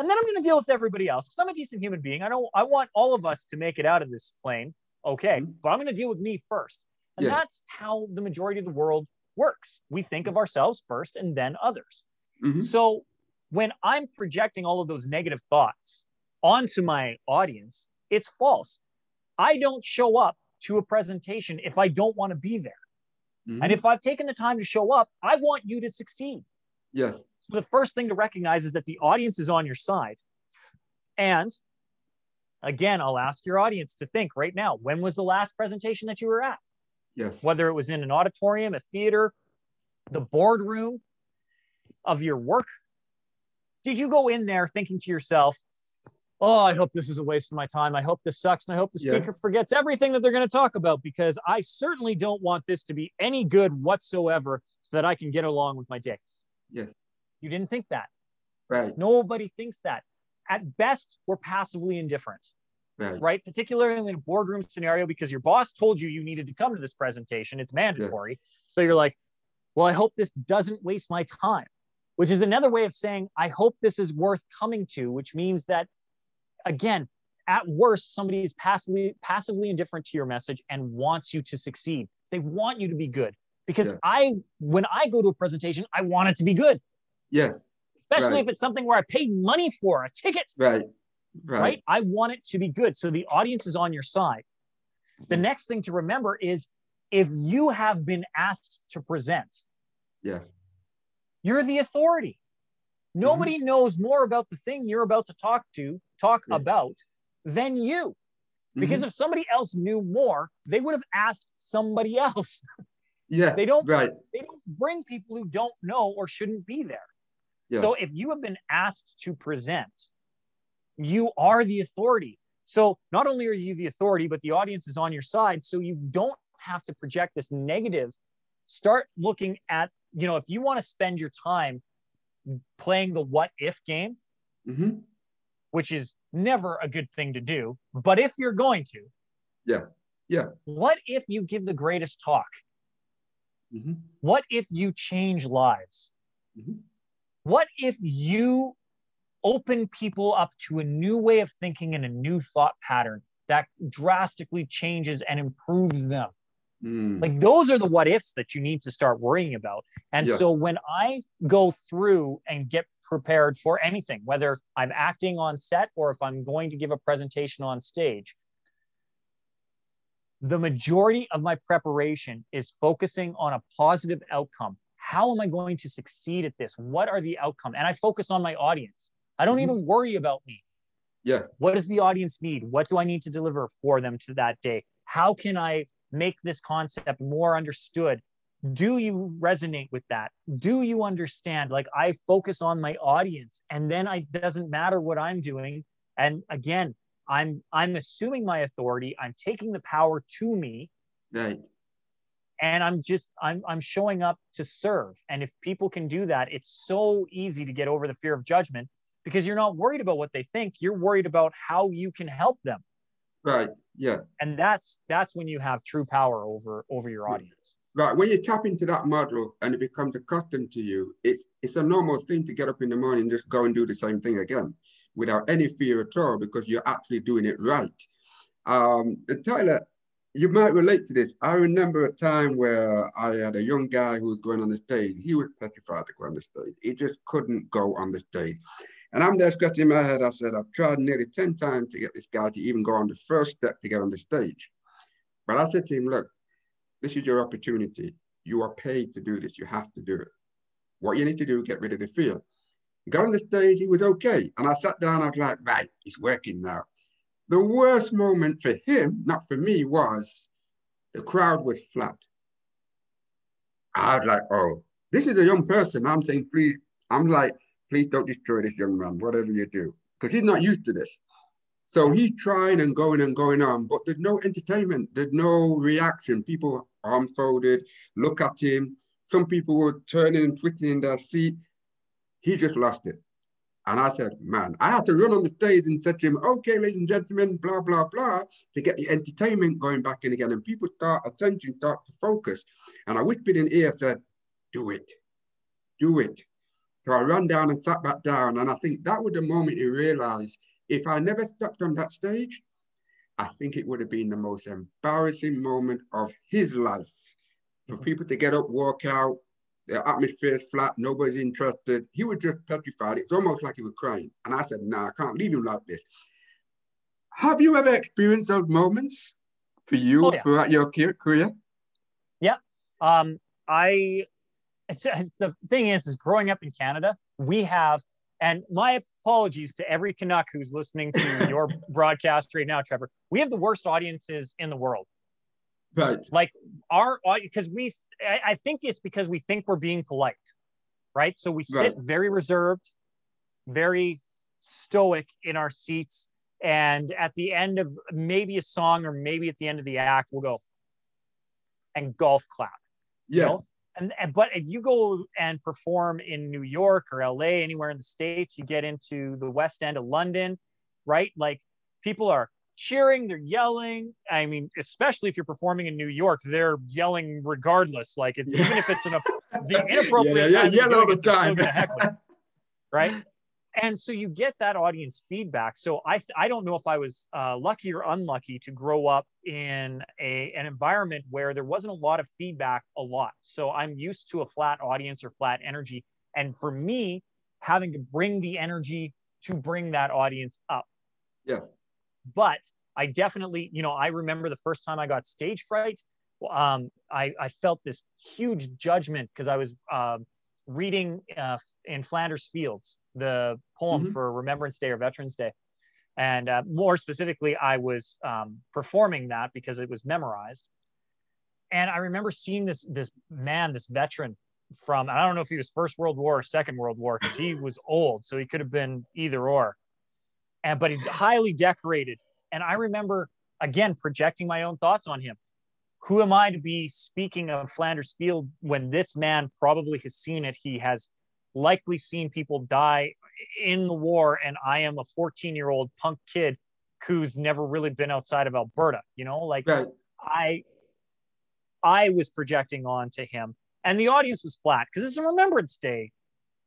And then I'm going to deal with everybody else because I'm a decent human being. I don't, I want all of us to make it out of this plane. Okay. Mm-hmm. But I'm going to deal with me first. And yes. that's how the majority of the world works. We think of ourselves first and then others. Mm-hmm. So when I'm projecting all of those negative thoughts onto my audience, it's false. I don't show up to a presentation if I don't want to be there. Mm-hmm. And if I've taken the time to show up, I want you to succeed. Yes. So the first thing to recognize is that the audience is on your side. And again, I'll ask your audience to think right now when was the last presentation that you were at? Yes. Whether it was in an auditorium, a theater, the boardroom of your work. Did you go in there thinking to yourself, oh, I hope this is a waste of my time. I hope this sucks. And I hope the speaker yeah. forgets everything that they're going to talk about because I certainly don't want this to be any good whatsoever so that I can get along with my day. Yes. You didn't think that. Right. Nobody thinks that. At best, we're passively indifferent. Right. right. Particularly in a boardroom scenario because your boss told you you needed to come to this presentation. It's mandatory. Yeah. So you're like, well, I hope this doesn't waste my time, which is another way of saying, I hope this is worth coming to, which means that again, at worst, somebody is passively passively indifferent to your message and wants you to succeed. They want you to be good because yeah. I, when I go to a presentation, I want it to be good. Yes. Especially right. if it's something where I paid money for a ticket. Right. Right. Right. I want it to be good. So the audience is on your side. The mm-hmm. next thing to remember is if you have been asked to present, yes, you're the authority. Mm-hmm. Nobody mm-hmm. knows more about the thing you're about to talk to, talk yeah. about than you. Because mm-hmm. if somebody else knew more, they would have asked somebody (laughs) else. Yeah. they don't right. they don't bring people who don't know or shouldn't be there. So if you have been asked to present, you are the authority. So not only are you the authority, but the audience is on your side. So you don't have to project this negative. Start looking at, you know, if you want to spend your time playing the what if game, mm-hmm. which is never a good thing to do. But if you're going to, yeah, yeah. What if you give the greatest talk? Mm-hmm. What if you change lives? Mm-hmm. What if you open people up to a new way of thinking and a new thought pattern that drastically changes and improves them? Mm. Like those are the what ifs that you need to start worrying about. And yeah. so when I go through and get prepared for anything, whether I'm acting on set or if I'm going to give a presentation on stage. The majority of my preparation is focusing on a positive outcome. How am I going to succeed at this? What are the outcome? And I focus on my audience. I don't mm-hmm. even worry about me. Yeah. What does the audience need? What do I need to deliver for them to that day? How can I make this concept more understood do you resonate with that do you understand like i focus on my audience and then i doesn't matter what i'm doing and again i'm i'm assuming my authority i'm taking the power to me right and i'm just i'm i'm showing up to serve. And if people can do that it's so easy to get over the fear of judgment because you're not worried about what they think. You're worried about how you can help them. Right. Yeah. And that's that's when you have true power over over your audience. Right. When you tap into that model and it becomes accustomed to you it's it's a normal thing to get up in the morning and just go and do the same thing again without any fear at all because you're actually doing it right. Um and tyler you might relate to this i remember a time where i had a young guy who was going on the stage he was petrified to go on the stage he just couldn't go on the stage and I'm there scratching my head. I said, I've tried nearly 10 times to get this guy to even go on the first step to get on the stage. But I said to him, look, this is your opportunity. You are paid to do this. You have to do it. What you need to do, get rid of the fear. Got on the stage, he was okay. And I sat down, I was like, right, it's working now. The worst moment for him, not for me, was the crowd was flat. I was like, oh, this is a young person. I'm saying, please, I'm like, please don't destroy this young man, whatever you do, because he's not used to this. So he's trying and going and going on, but there's no entertainment, there's no reaction. People arms folded, look at him. Some people were turning and twisting in their seat. He just lost it. And I said, man, I had to run on the stage and said to him, okay, ladies and gentlemen, blah, blah, blah, to get the entertainment going back in again. And people start, attention start to focus. And I whispered in ear, said, do it, do it. So I ran down and sat back down. And I think that was the moment he realized if I never stepped on that stage, I think it would have been the most embarrassing moment of his life. For people to get up, walk out, the atmosphere is flat, nobody's interested. He was just petrified. It's almost like he was crying. And I said, nah, I can't leave him like this. Have you ever experienced those moments for you oh, yeah. throughout your career? Yeah. Um, I it's, the thing is, is growing up in Canada, we have, and my apologies to every Canuck who's listening to (laughs) your broadcast right now, Trevor. We have the worst audiences in the world. Right. Like our because we, I think it's because we think we're being polite, right? So we sit right. very reserved, very stoic in our seats, and at the end of maybe a song or maybe at the end of the act, we'll go and golf clap. Yeah. You know? and, and but if you go and perform in New York or LA, anywhere in the States, you get into the West End of London, right? Like people are cheering, they're yelling. I mean, especially if you're performing in New York, they're yelling regardless. Like it's, even if it's an (laughs) the inappropriate yeah, yeah, yell all the time, (laughs) right? and so you get that audience feedback so i i don't know if i was uh, lucky or unlucky to grow up in a an environment where there wasn't a lot of feedback a lot so i'm used to a flat audience or flat energy and for me having to bring the energy to bring that audience up yeah but i definitely you know i remember the first time i got stage fright um, I, I felt this huge judgment because I was uh, reading uh, in Flanders Fields, the poem mm-hmm. for Remembrance Day or Veterans Day. And uh, more specifically, I was um, performing that because it was memorized. And I remember seeing this this man, this veteran from I don't know if he was First World War or Second World War because he was old, so he could have been either or. And but he highly decorated. And I remember again projecting my own thoughts on him who am I to be speaking of Flanders Field when this man probably has seen it? He has likely seen people die in the war, and I am a 14 year old punk kid who's never really been outside of Alberta. You know, like right. I, I was projecting onto him, and the audience was flat because it's a Remembrance Day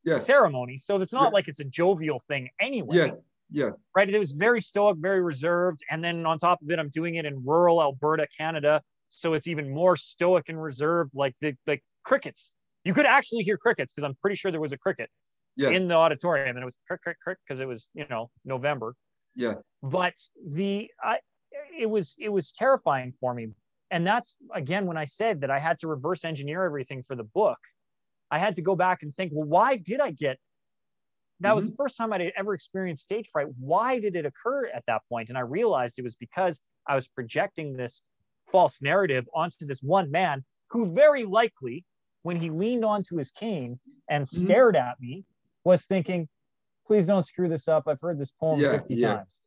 yes. ceremony, so it's not like it's a jovial thing anyway. Yes. Yes. Right. It was very stoic, very reserved. And then on top of it, I'm doing it in rural Alberta, Canada so it's even more stoic and reserved like the like crickets you could actually hear crickets because i'm pretty sure there was a cricket Yeah. in the auditorium, and it was crick crick crick because it was you know November. Yeah. But the I, it was it was terrifying for me, and that's again when I said that I had to reverse engineer everything for the book. I had to go back and think, well, why did I get? That was the first time I'd ever experienced stage fright. Why did it occur at that point? And I realized it was because I was projecting this false narrative onto this one man who very likely, when he leaned onto his cane and Mhm. stared at me, was thinking, please don't screw this up. I've heard this poem Yeah, 50 yeah. times.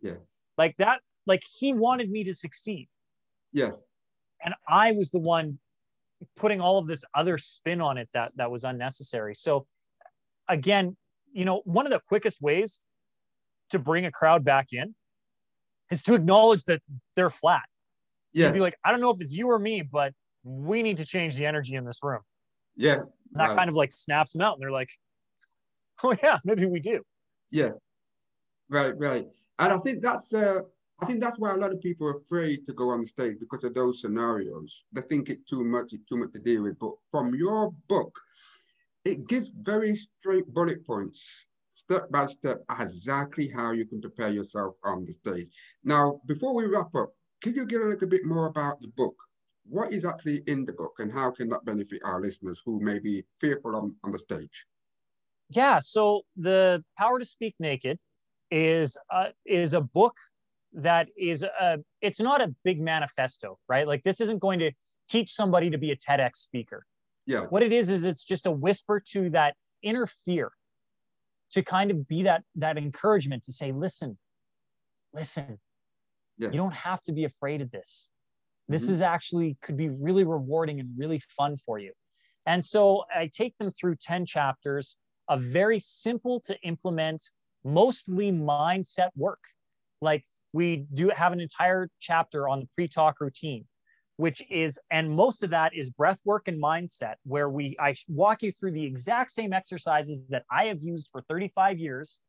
Yeah. Like that, like he wanted me to succeed. Yes. And I was the one putting all of this other spin on it that that was unnecessary. So again, you know, one of the quickest ways to bring a crowd back in is to acknowledge that they're flat. Yeah. Be like, I don't know if it's you or me, but we need to change the energy in this room. Yeah. And that Right. kind of like snaps them out, and they're like, (laughs) "Oh yeah, maybe we do." Yeah, right, right. And I think that's uh, I think that's why a lot of people are afraid to go on stage because of those scenarios. They think it's too much, it's too much to deal with. But from your book, it gives very straight bullet points, step by step, exactly how you can prepare yourself on the stage. Now, before we wrap up, could you give a little bit more about the book? What is actually in the book and how can that benefit our listeners who may be fearful on, on the stage? Yeah. So the Power to Speak Naked is uh, is a book that is a. It's not a big manifesto, right? Like this isn't going to teach somebody to be a TEDx speaker. Yeah, What it is is it's just a whisper to that inner fear, to kind of be that that encouragement to say, listen, listen. Yeah. You don't have to be afraid of this. This Mhm. is actually could be really rewarding and really fun for you. And so I take them through 10 chapters of very simple to implement, mostly mindset work. Like we do have an entire chapter on the pre talk routine, which is, and most of that is breath work and mindset, where we, I walk you through the exact same exercises that I have used for 35 years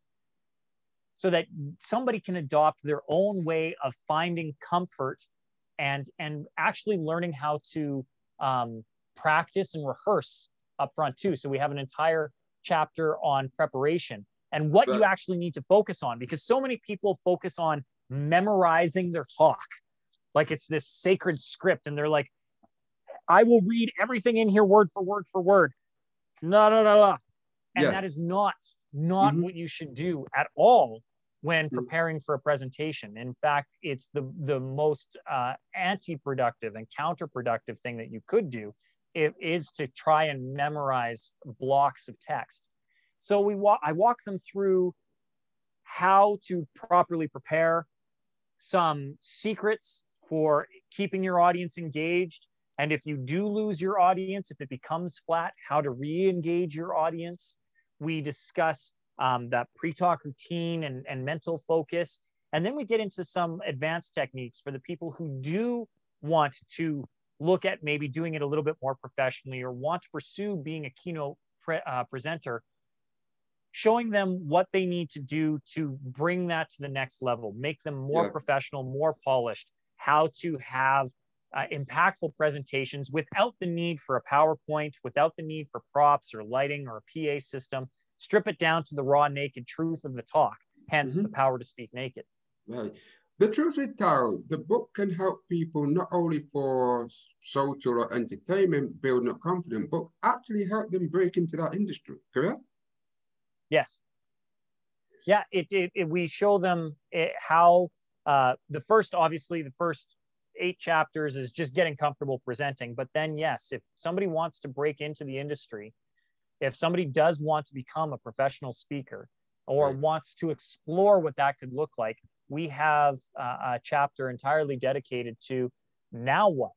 so that somebody can adopt their own way of finding comfort and and actually learning how to um, practice and rehearse up front too. So we have an entire chapter on preparation and what you actually need to focus on because so many people focus on memorizing their talk like it's this sacred script and they're like i will read everything in here word for word for word no no no no and Yes. that is not not Mhm. what you should do at all when Mhm. preparing for a presentation. In fact, it's the the most uh, anti-productive and counterproductive thing that you could do. It is to try and memorize blocks of text. So we walk. I walk them through how to properly prepare, some secrets for keeping your audience engaged, and if you do lose your audience, if it becomes flat, how to re-engage your audience. We discuss um, that pre-talk routine and, and mental focus. And then we get into some advanced techniques for the people who do want to look at maybe doing it a little bit more professionally or want to pursue being a keynote pre- uh, presenter, showing them what they need to do to bring that to the next level, make them more Yeah. professional, more polished, how to have uh, impactful presentations without the need for a PowerPoint, without the need for props or lighting or a PA system. Strip it down to the raw, naked truth of the talk, hence Mhm. the power to speak naked. Right. The truth is, Tao, the book can help people not only for social or entertainment, building up confidence, but actually help them break into that industry, correct? Yes. Yeah, it, it, it we show them it, how uh, the first, obviously, the first eight chapters is just getting comfortable presenting. But then, yes, if somebody wants to break into the industry, if somebody does want to become a professional speaker or Right. wants to explore what that could look like, we have uh, a chapter entirely dedicated to now what?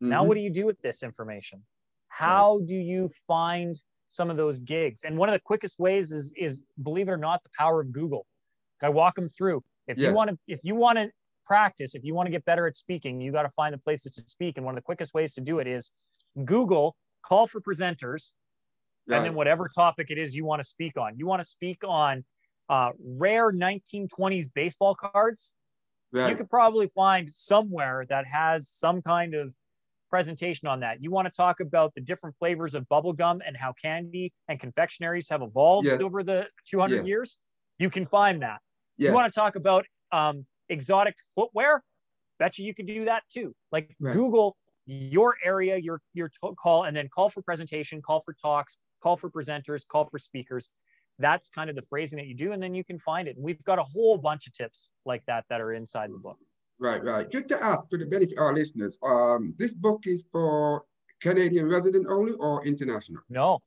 Now, Mhm. what do you do with this information? How do you find some of those gigs? And one of the quickest ways is, is believe it or not, the power of Google. I walk them through. If Yeah. you want to, if you want to practice, if you want to get better at speaking, you got to find the places to speak. And one of the quickest ways to do it is Google, call for presenters, and then whatever topic it is you want to speak on. You want to speak on uh, rare 1920s baseball cards you could probably find somewhere that has some kind of presentation on that. You want to talk about the different flavors of bubblegum and how candy and confectionaries have evolved Yes. over the 200 Yes. years? You can find that. Yeah. You want to talk about um, exotic footwear? Bet you you could do that too. Like Right. Google your area, your your call, and then call for presentation, call for talks, call for presenters, call for speakers. That's kind of the phrasing that you do, and then you can find it. And we've got a whole bunch of tips like that that are inside the book. Right, right. Just to ask for the benefit of our listeners, um, this book is for Canadian resident only or international? No,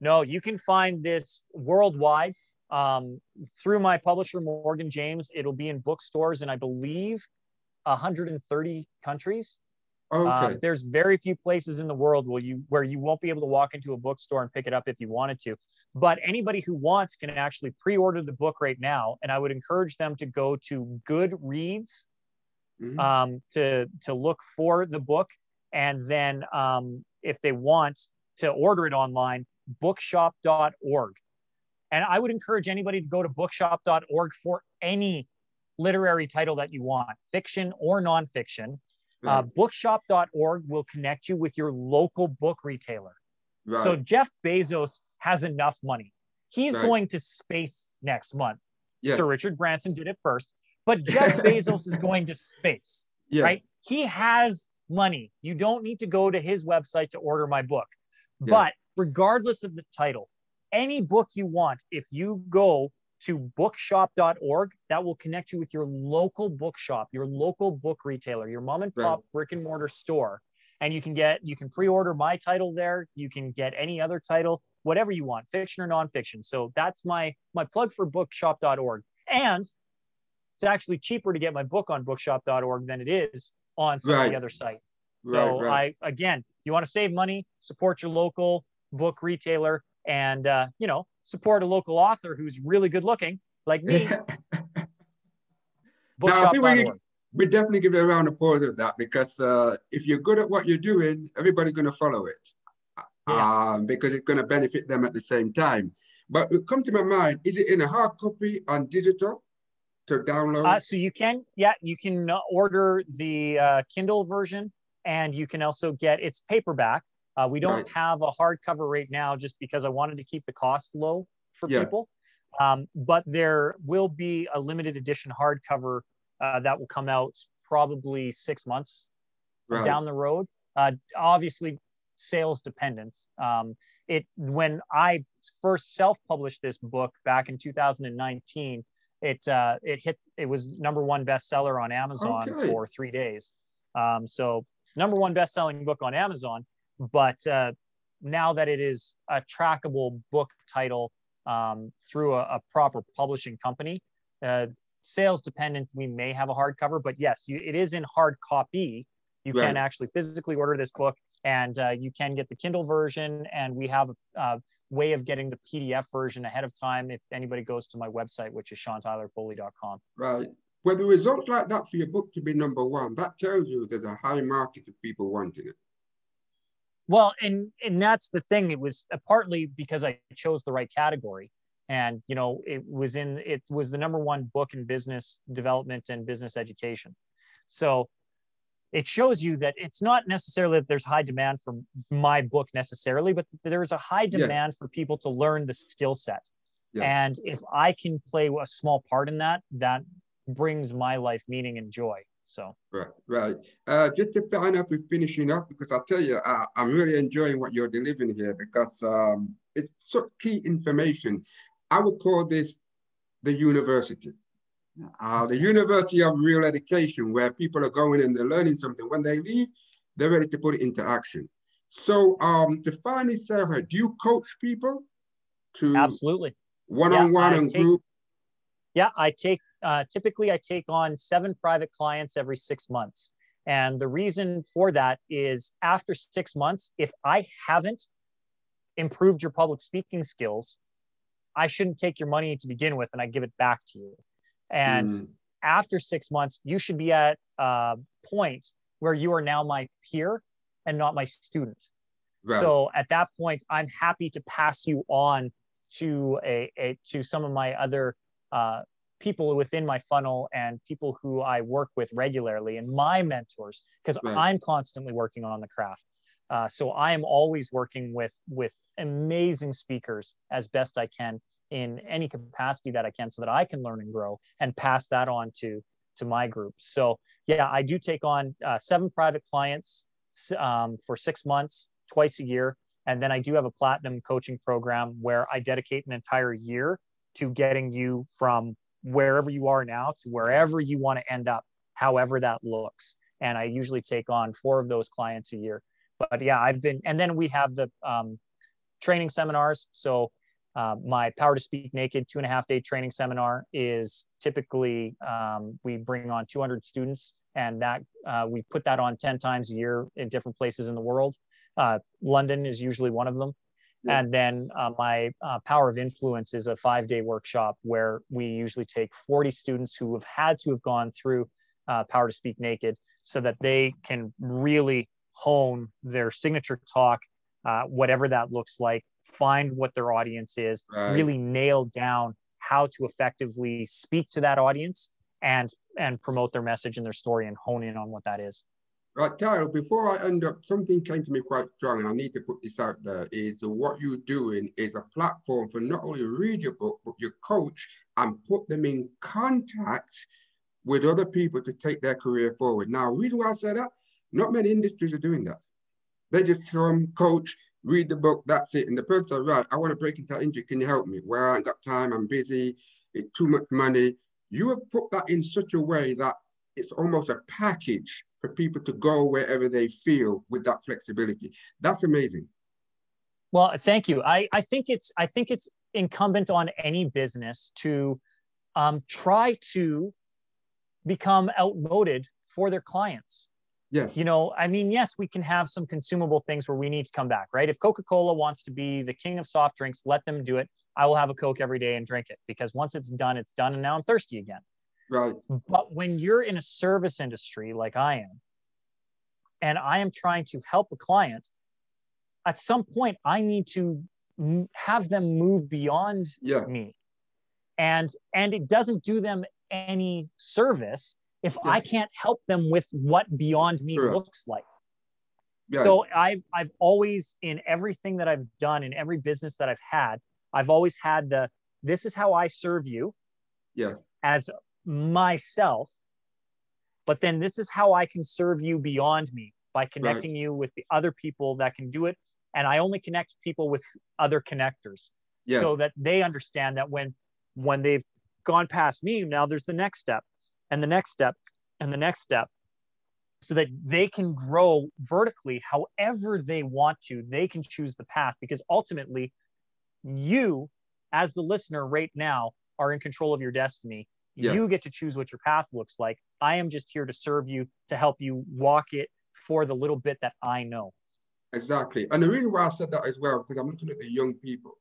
no, you can find this worldwide um, through my publisher, Morgan James. It'll be in bookstores in, I believe, 130 countries. Okay, Uh, there's very few places in the world where you where you won't be able to walk into a bookstore and pick it up if you wanted to. But anybody who wants can actually pre-order the book right now, and I would encourage them to go to Goodreads Mhm. um, to to look for the book, and then um, if they want to order it online, bookshop.org. And I would encourage anybody to go to bookshop.org for any literary title that you want, fiction or nonfiction. Uh, bookshop.org will connect you with your local book retailer. right. So Jeff Bezos has enough money. He's Right. going to space next month. yeah, Sir Richard Branson did it first, but Jeff (laughs) Bezos is going to space, yeah, right? He has money. You don't need to go to his website to order my book. Yeah. But regardless of the title, any book you want, if you go to bookshop.org, that will connect you with your local bookshop, your local book retailer, your mom and pop brick and mortar store. And you can get, you can pre order my title there. You can get any other title, whatever you want, fiction or nonfiction. So that's my my plug for bookshop.org. And it's actually cheaper to get my book on bookshop.org than it is on some of the other sites. right, So right. I again, you want to save money, support your local book retailer, and uh, you know support a local author who's really good looking like me. (laughs) Now, I think we- we definitely give it a round of applause of that because uh, if you're good at what you're doing, everybody's going to follow it Yeah. um, because it's going to benefit them at the same time. But it come to my mind, is it in a hard copy on digital to download? Uh, so you can, yeah, you can uh, order the uh, Kindle version, and you can also get it's paperback. Uh, we don't Right. have a hardcover right now, just because I wanted to keep the cost low for Yeah. people. Um, but there will be a limited edition hardcover uh, that will come out probably six months Right. down the road. Uh, obviously, sales dependent. Um, it when I first self-published this book back in 2019, it uh, it hit it was number one bestseller on Amazon Okay. for three days. Um, so it's number one best-selling book on Amazon. But uh, now that it is a trackable book title um, through a, a proper publishing company, uh, sales dependent, we may have a hardcover. But yes, you, it is in hard copy. You Right. can actually physically order this book, and uh, you can get the Kindle version. And we have a uh, way of getting the PDF version ahead of time if anybody goes to my website, which is seantylerfoley.com. Right. Well, the results like that for your book to be number one, that tells you there's a high market of people wanting it. Well, and and that's the thing. It was uh, partly because I chose the right category, and you know, it was in it was the number one book in business development and business education. So it shows you that it's not necessarily that there's high demand for my book necessarily, but there's a high Yes. demand for people to learn the skill set. Yes. And if I can play a small part in that, that brings my life meaning and joy. So Right, right. Uh, just to find out we're finishing up, because I'll tell you, I, I'm really enjoying what you're delivering here because um, it's such key information. I would call this the university. Uh, the university of real education, where people are going and they're learning something. When they leave, they're ready to put it into action. So um, to finally, Sarah, do you coach people to absolutely. one-on-one and group? Yeah, I take uh, typically I take on seven private clients every six months, and the reason for that is after six months, if I haven't improved your public speaking skills, I shouldn't take your money to begin with, and I give it back to you. And Mm, after six months, you should be at a point where you are now my peer and not my student. right. So at that point, I'm happy to pass you on to a, a to some of my other uh, people within my funnel and people who I work with regularly and my mentors because Right. I'm constantly working on the craft. Uh, so I am always working with with amazing speakers as best I can in any capacity that I can, so that I can learn and grow and pass that on to to my group. So yeah, I do take on uh, seven private clients um, for six months, twice a year, and then I do have a platinum coaching program where I dedicate an entire year to getting you from wherever you are now to wherever you want to end up, however that looks. And I usually take on four of those clients a year. But yeah, I've been, and then we have the um, training seminars. So uh, my Power to Speak Naked two and a half day training seminar is typically um, we bring on 200 students, and that uh, we put that on 10 times a year in different places in the world. Uh, London is usually one of them. Yeah. And then uh, my uh, Power of Influence is a five day workshop where we usually take 40 students who have had to have gone through uh, Power to Speak Naked so that they can really hone their signature talk, uh, whatever that looks like, find what their audience is, Right. really nail down how to effectively speak to that audience and and promote their message and their story and hone in on what that is. Right, Tyler, before I end up, something came to me quite strong, and I need to put this out there, is what you're doing is a platform for not only read your book, but your coach and put them in contact with other people to take their career forward. Now, reason why I say that, not many industries are doing that. They just come, coach, read the book, that's it. And the person says, right, I want to break into that industry, can you help me? Well, I ain't got time, I'm busy, it's too much money. You have put that in such a way that it's almost a package for people to go wherever they feel with that flexibility. That's amazing. Well, thank you. I, I think it's I think it's incumbent on any business to um, try to become outmoded for their clients. Yes. You know, I mean, yes, we can have some consumable things where we need to come back, right? If Coca-Cola wants to be the king of soft drinks, let them do it. I will have a Coke every day and drink it because once it's done, it's done, and now I'm thirsty again. Right. But when you're in a service industry like I am, and I am trying to help a client, at some point I need to have them move beyond Yeah. me. And and it doesn't do them any service if I can't help them with what beyond me Correct. looks like. Yeah. So I've I've always in everything that I've done in every business that I've had, I've always had the this is how I serve you yes. as myself, but then this is how I can serve you beyond me by connecting you with the other people that can do it. And I only connect people with other connectors Yes. so that they understand that when when they've gone past me, now there's the next step and the next step and the next step so that they can grow vertically however they want to. They can choose the path because ultimately you as the listener right now are in control of your destiny. Yeah. You get to choose what your path looks like. I am just here to serve you, to help you walk it for the little bit that I know. Exactly. And the reason why I said that as well, because I'm looking at the young people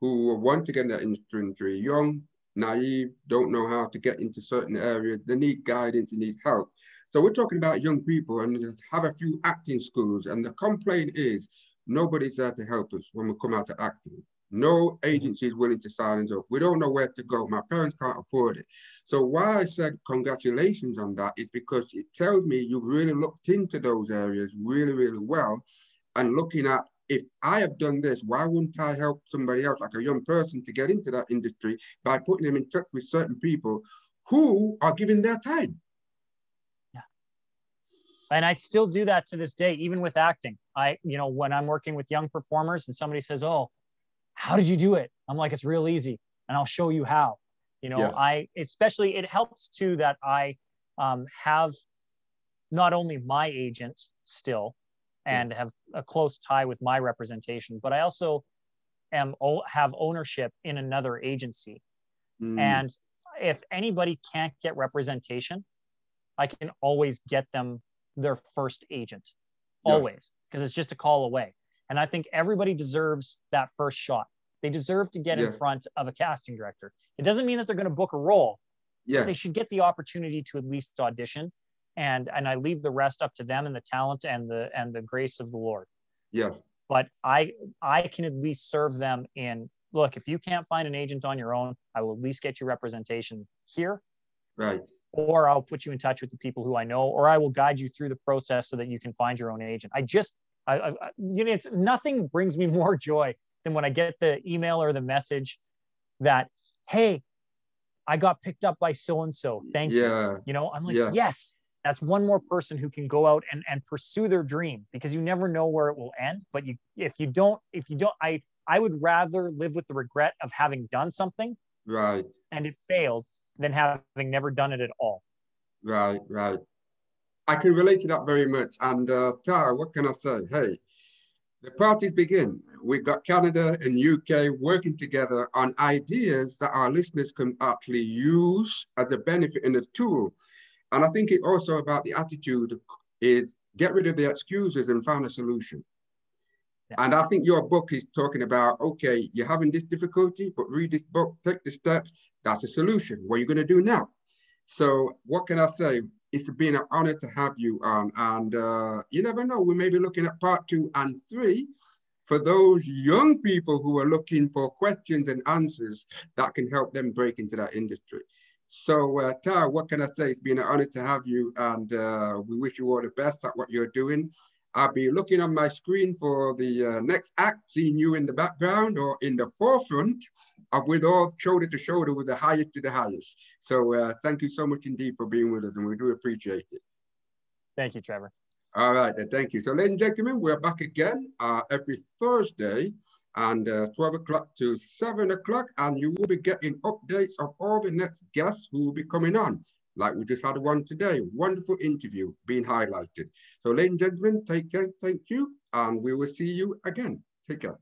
who want to get in that industry, young, naive, don't know how to get into certain areas. They need guidance, they need help. So we're talking about young people and have a few acting schools. And the complaint is nobody's there to help us when we come out to acting. No agency is willing to sign us up. We don't know where to go. My parents can't afford it. So why I said congratulations on that is because it tells me you've really looked into those areas really, really well and looking at if I have done this, why wouldn't I help somebody else, like a young person, to get into that industry by putting them in touch with certain people who are giving their time? Yeah. And i still do that to this day even with acting i you know when i'm working with young performers and somebody says oh how did you do it i'm like it's real easy and i'll show you how you know Yes. i especially it helps too that i um, have not only my agent still and have a close tie with my representation but i also am have ownership in another agency Mm, and if anybody can't get representation, I can always get them their first agent, always, because it's just a call away. And I think everybody deserves that first shot. They deserve to get in front of a casting director. It doesn't mean that they're going to book a role. yeah, They should get the opportunity to at least audition. And and I leave the rest up to them and the talent and the and the grace of the Lord yes, but I I can at least serve them in look, if you can't find an agent on your own, I will at least get you representation here. Right. Or I'll put you in touch with the people who I know, or I will guide you through the process so that you can find your own agent. I just, I, I you know, it's nothing brings me (laughs) more joy than when I get the email or the message that, hey, I got picked up by so and so. Thank Yeah. you. You know, I'm like, Yeah. yes, that's one more person who can go out and, and pursue their dream because you never know where it will end. But you if you don't, if you don't, I I would rather live with the regret of having done something Right. and it failed than having never done it at all. Right. Right. I can relate to that very much. And uh, Tyler, what can I say? Hey, the parties begin. We've got Canada and UK working together on ideas that our listeners can actually use as a benefit and a tool. And I think it also about the attitude is get rid of the excuses and find a solution. Yeah. And I think your book is talking about, okay, you're having this difficulty, but read this book, take the steps, that's a solution. What are you going to do now? So what can I say? It's been an honor to have you on. And uh, you never know, we may be looking at part two and three for those young people who are looking for questions and answers that can help them break into that industry. So, uh, Tyler, what can I say? It's been an honor to have you, and uh, we wish you all the best at what you're doing. I'll be looking on my screen for the uh, next act, seeing you in the background or in the forefront, of with all shoulder to shoulder with the highest to the highest. So, uh, thank you so much indeed for being with us, and we do appreciate it. Thank you, Trevor. All right, then, thank you. So, ladies and gentlemen, we're back again uh, every Thursday and uh, 12 o'clock to 7 o'clock, and you will be getting updates of all the next guests who will be coming on. Like we just had one today, wonderful interview being highlighted. So, ladies and gentlemen, take care, thank you, and we will see you again. Take care.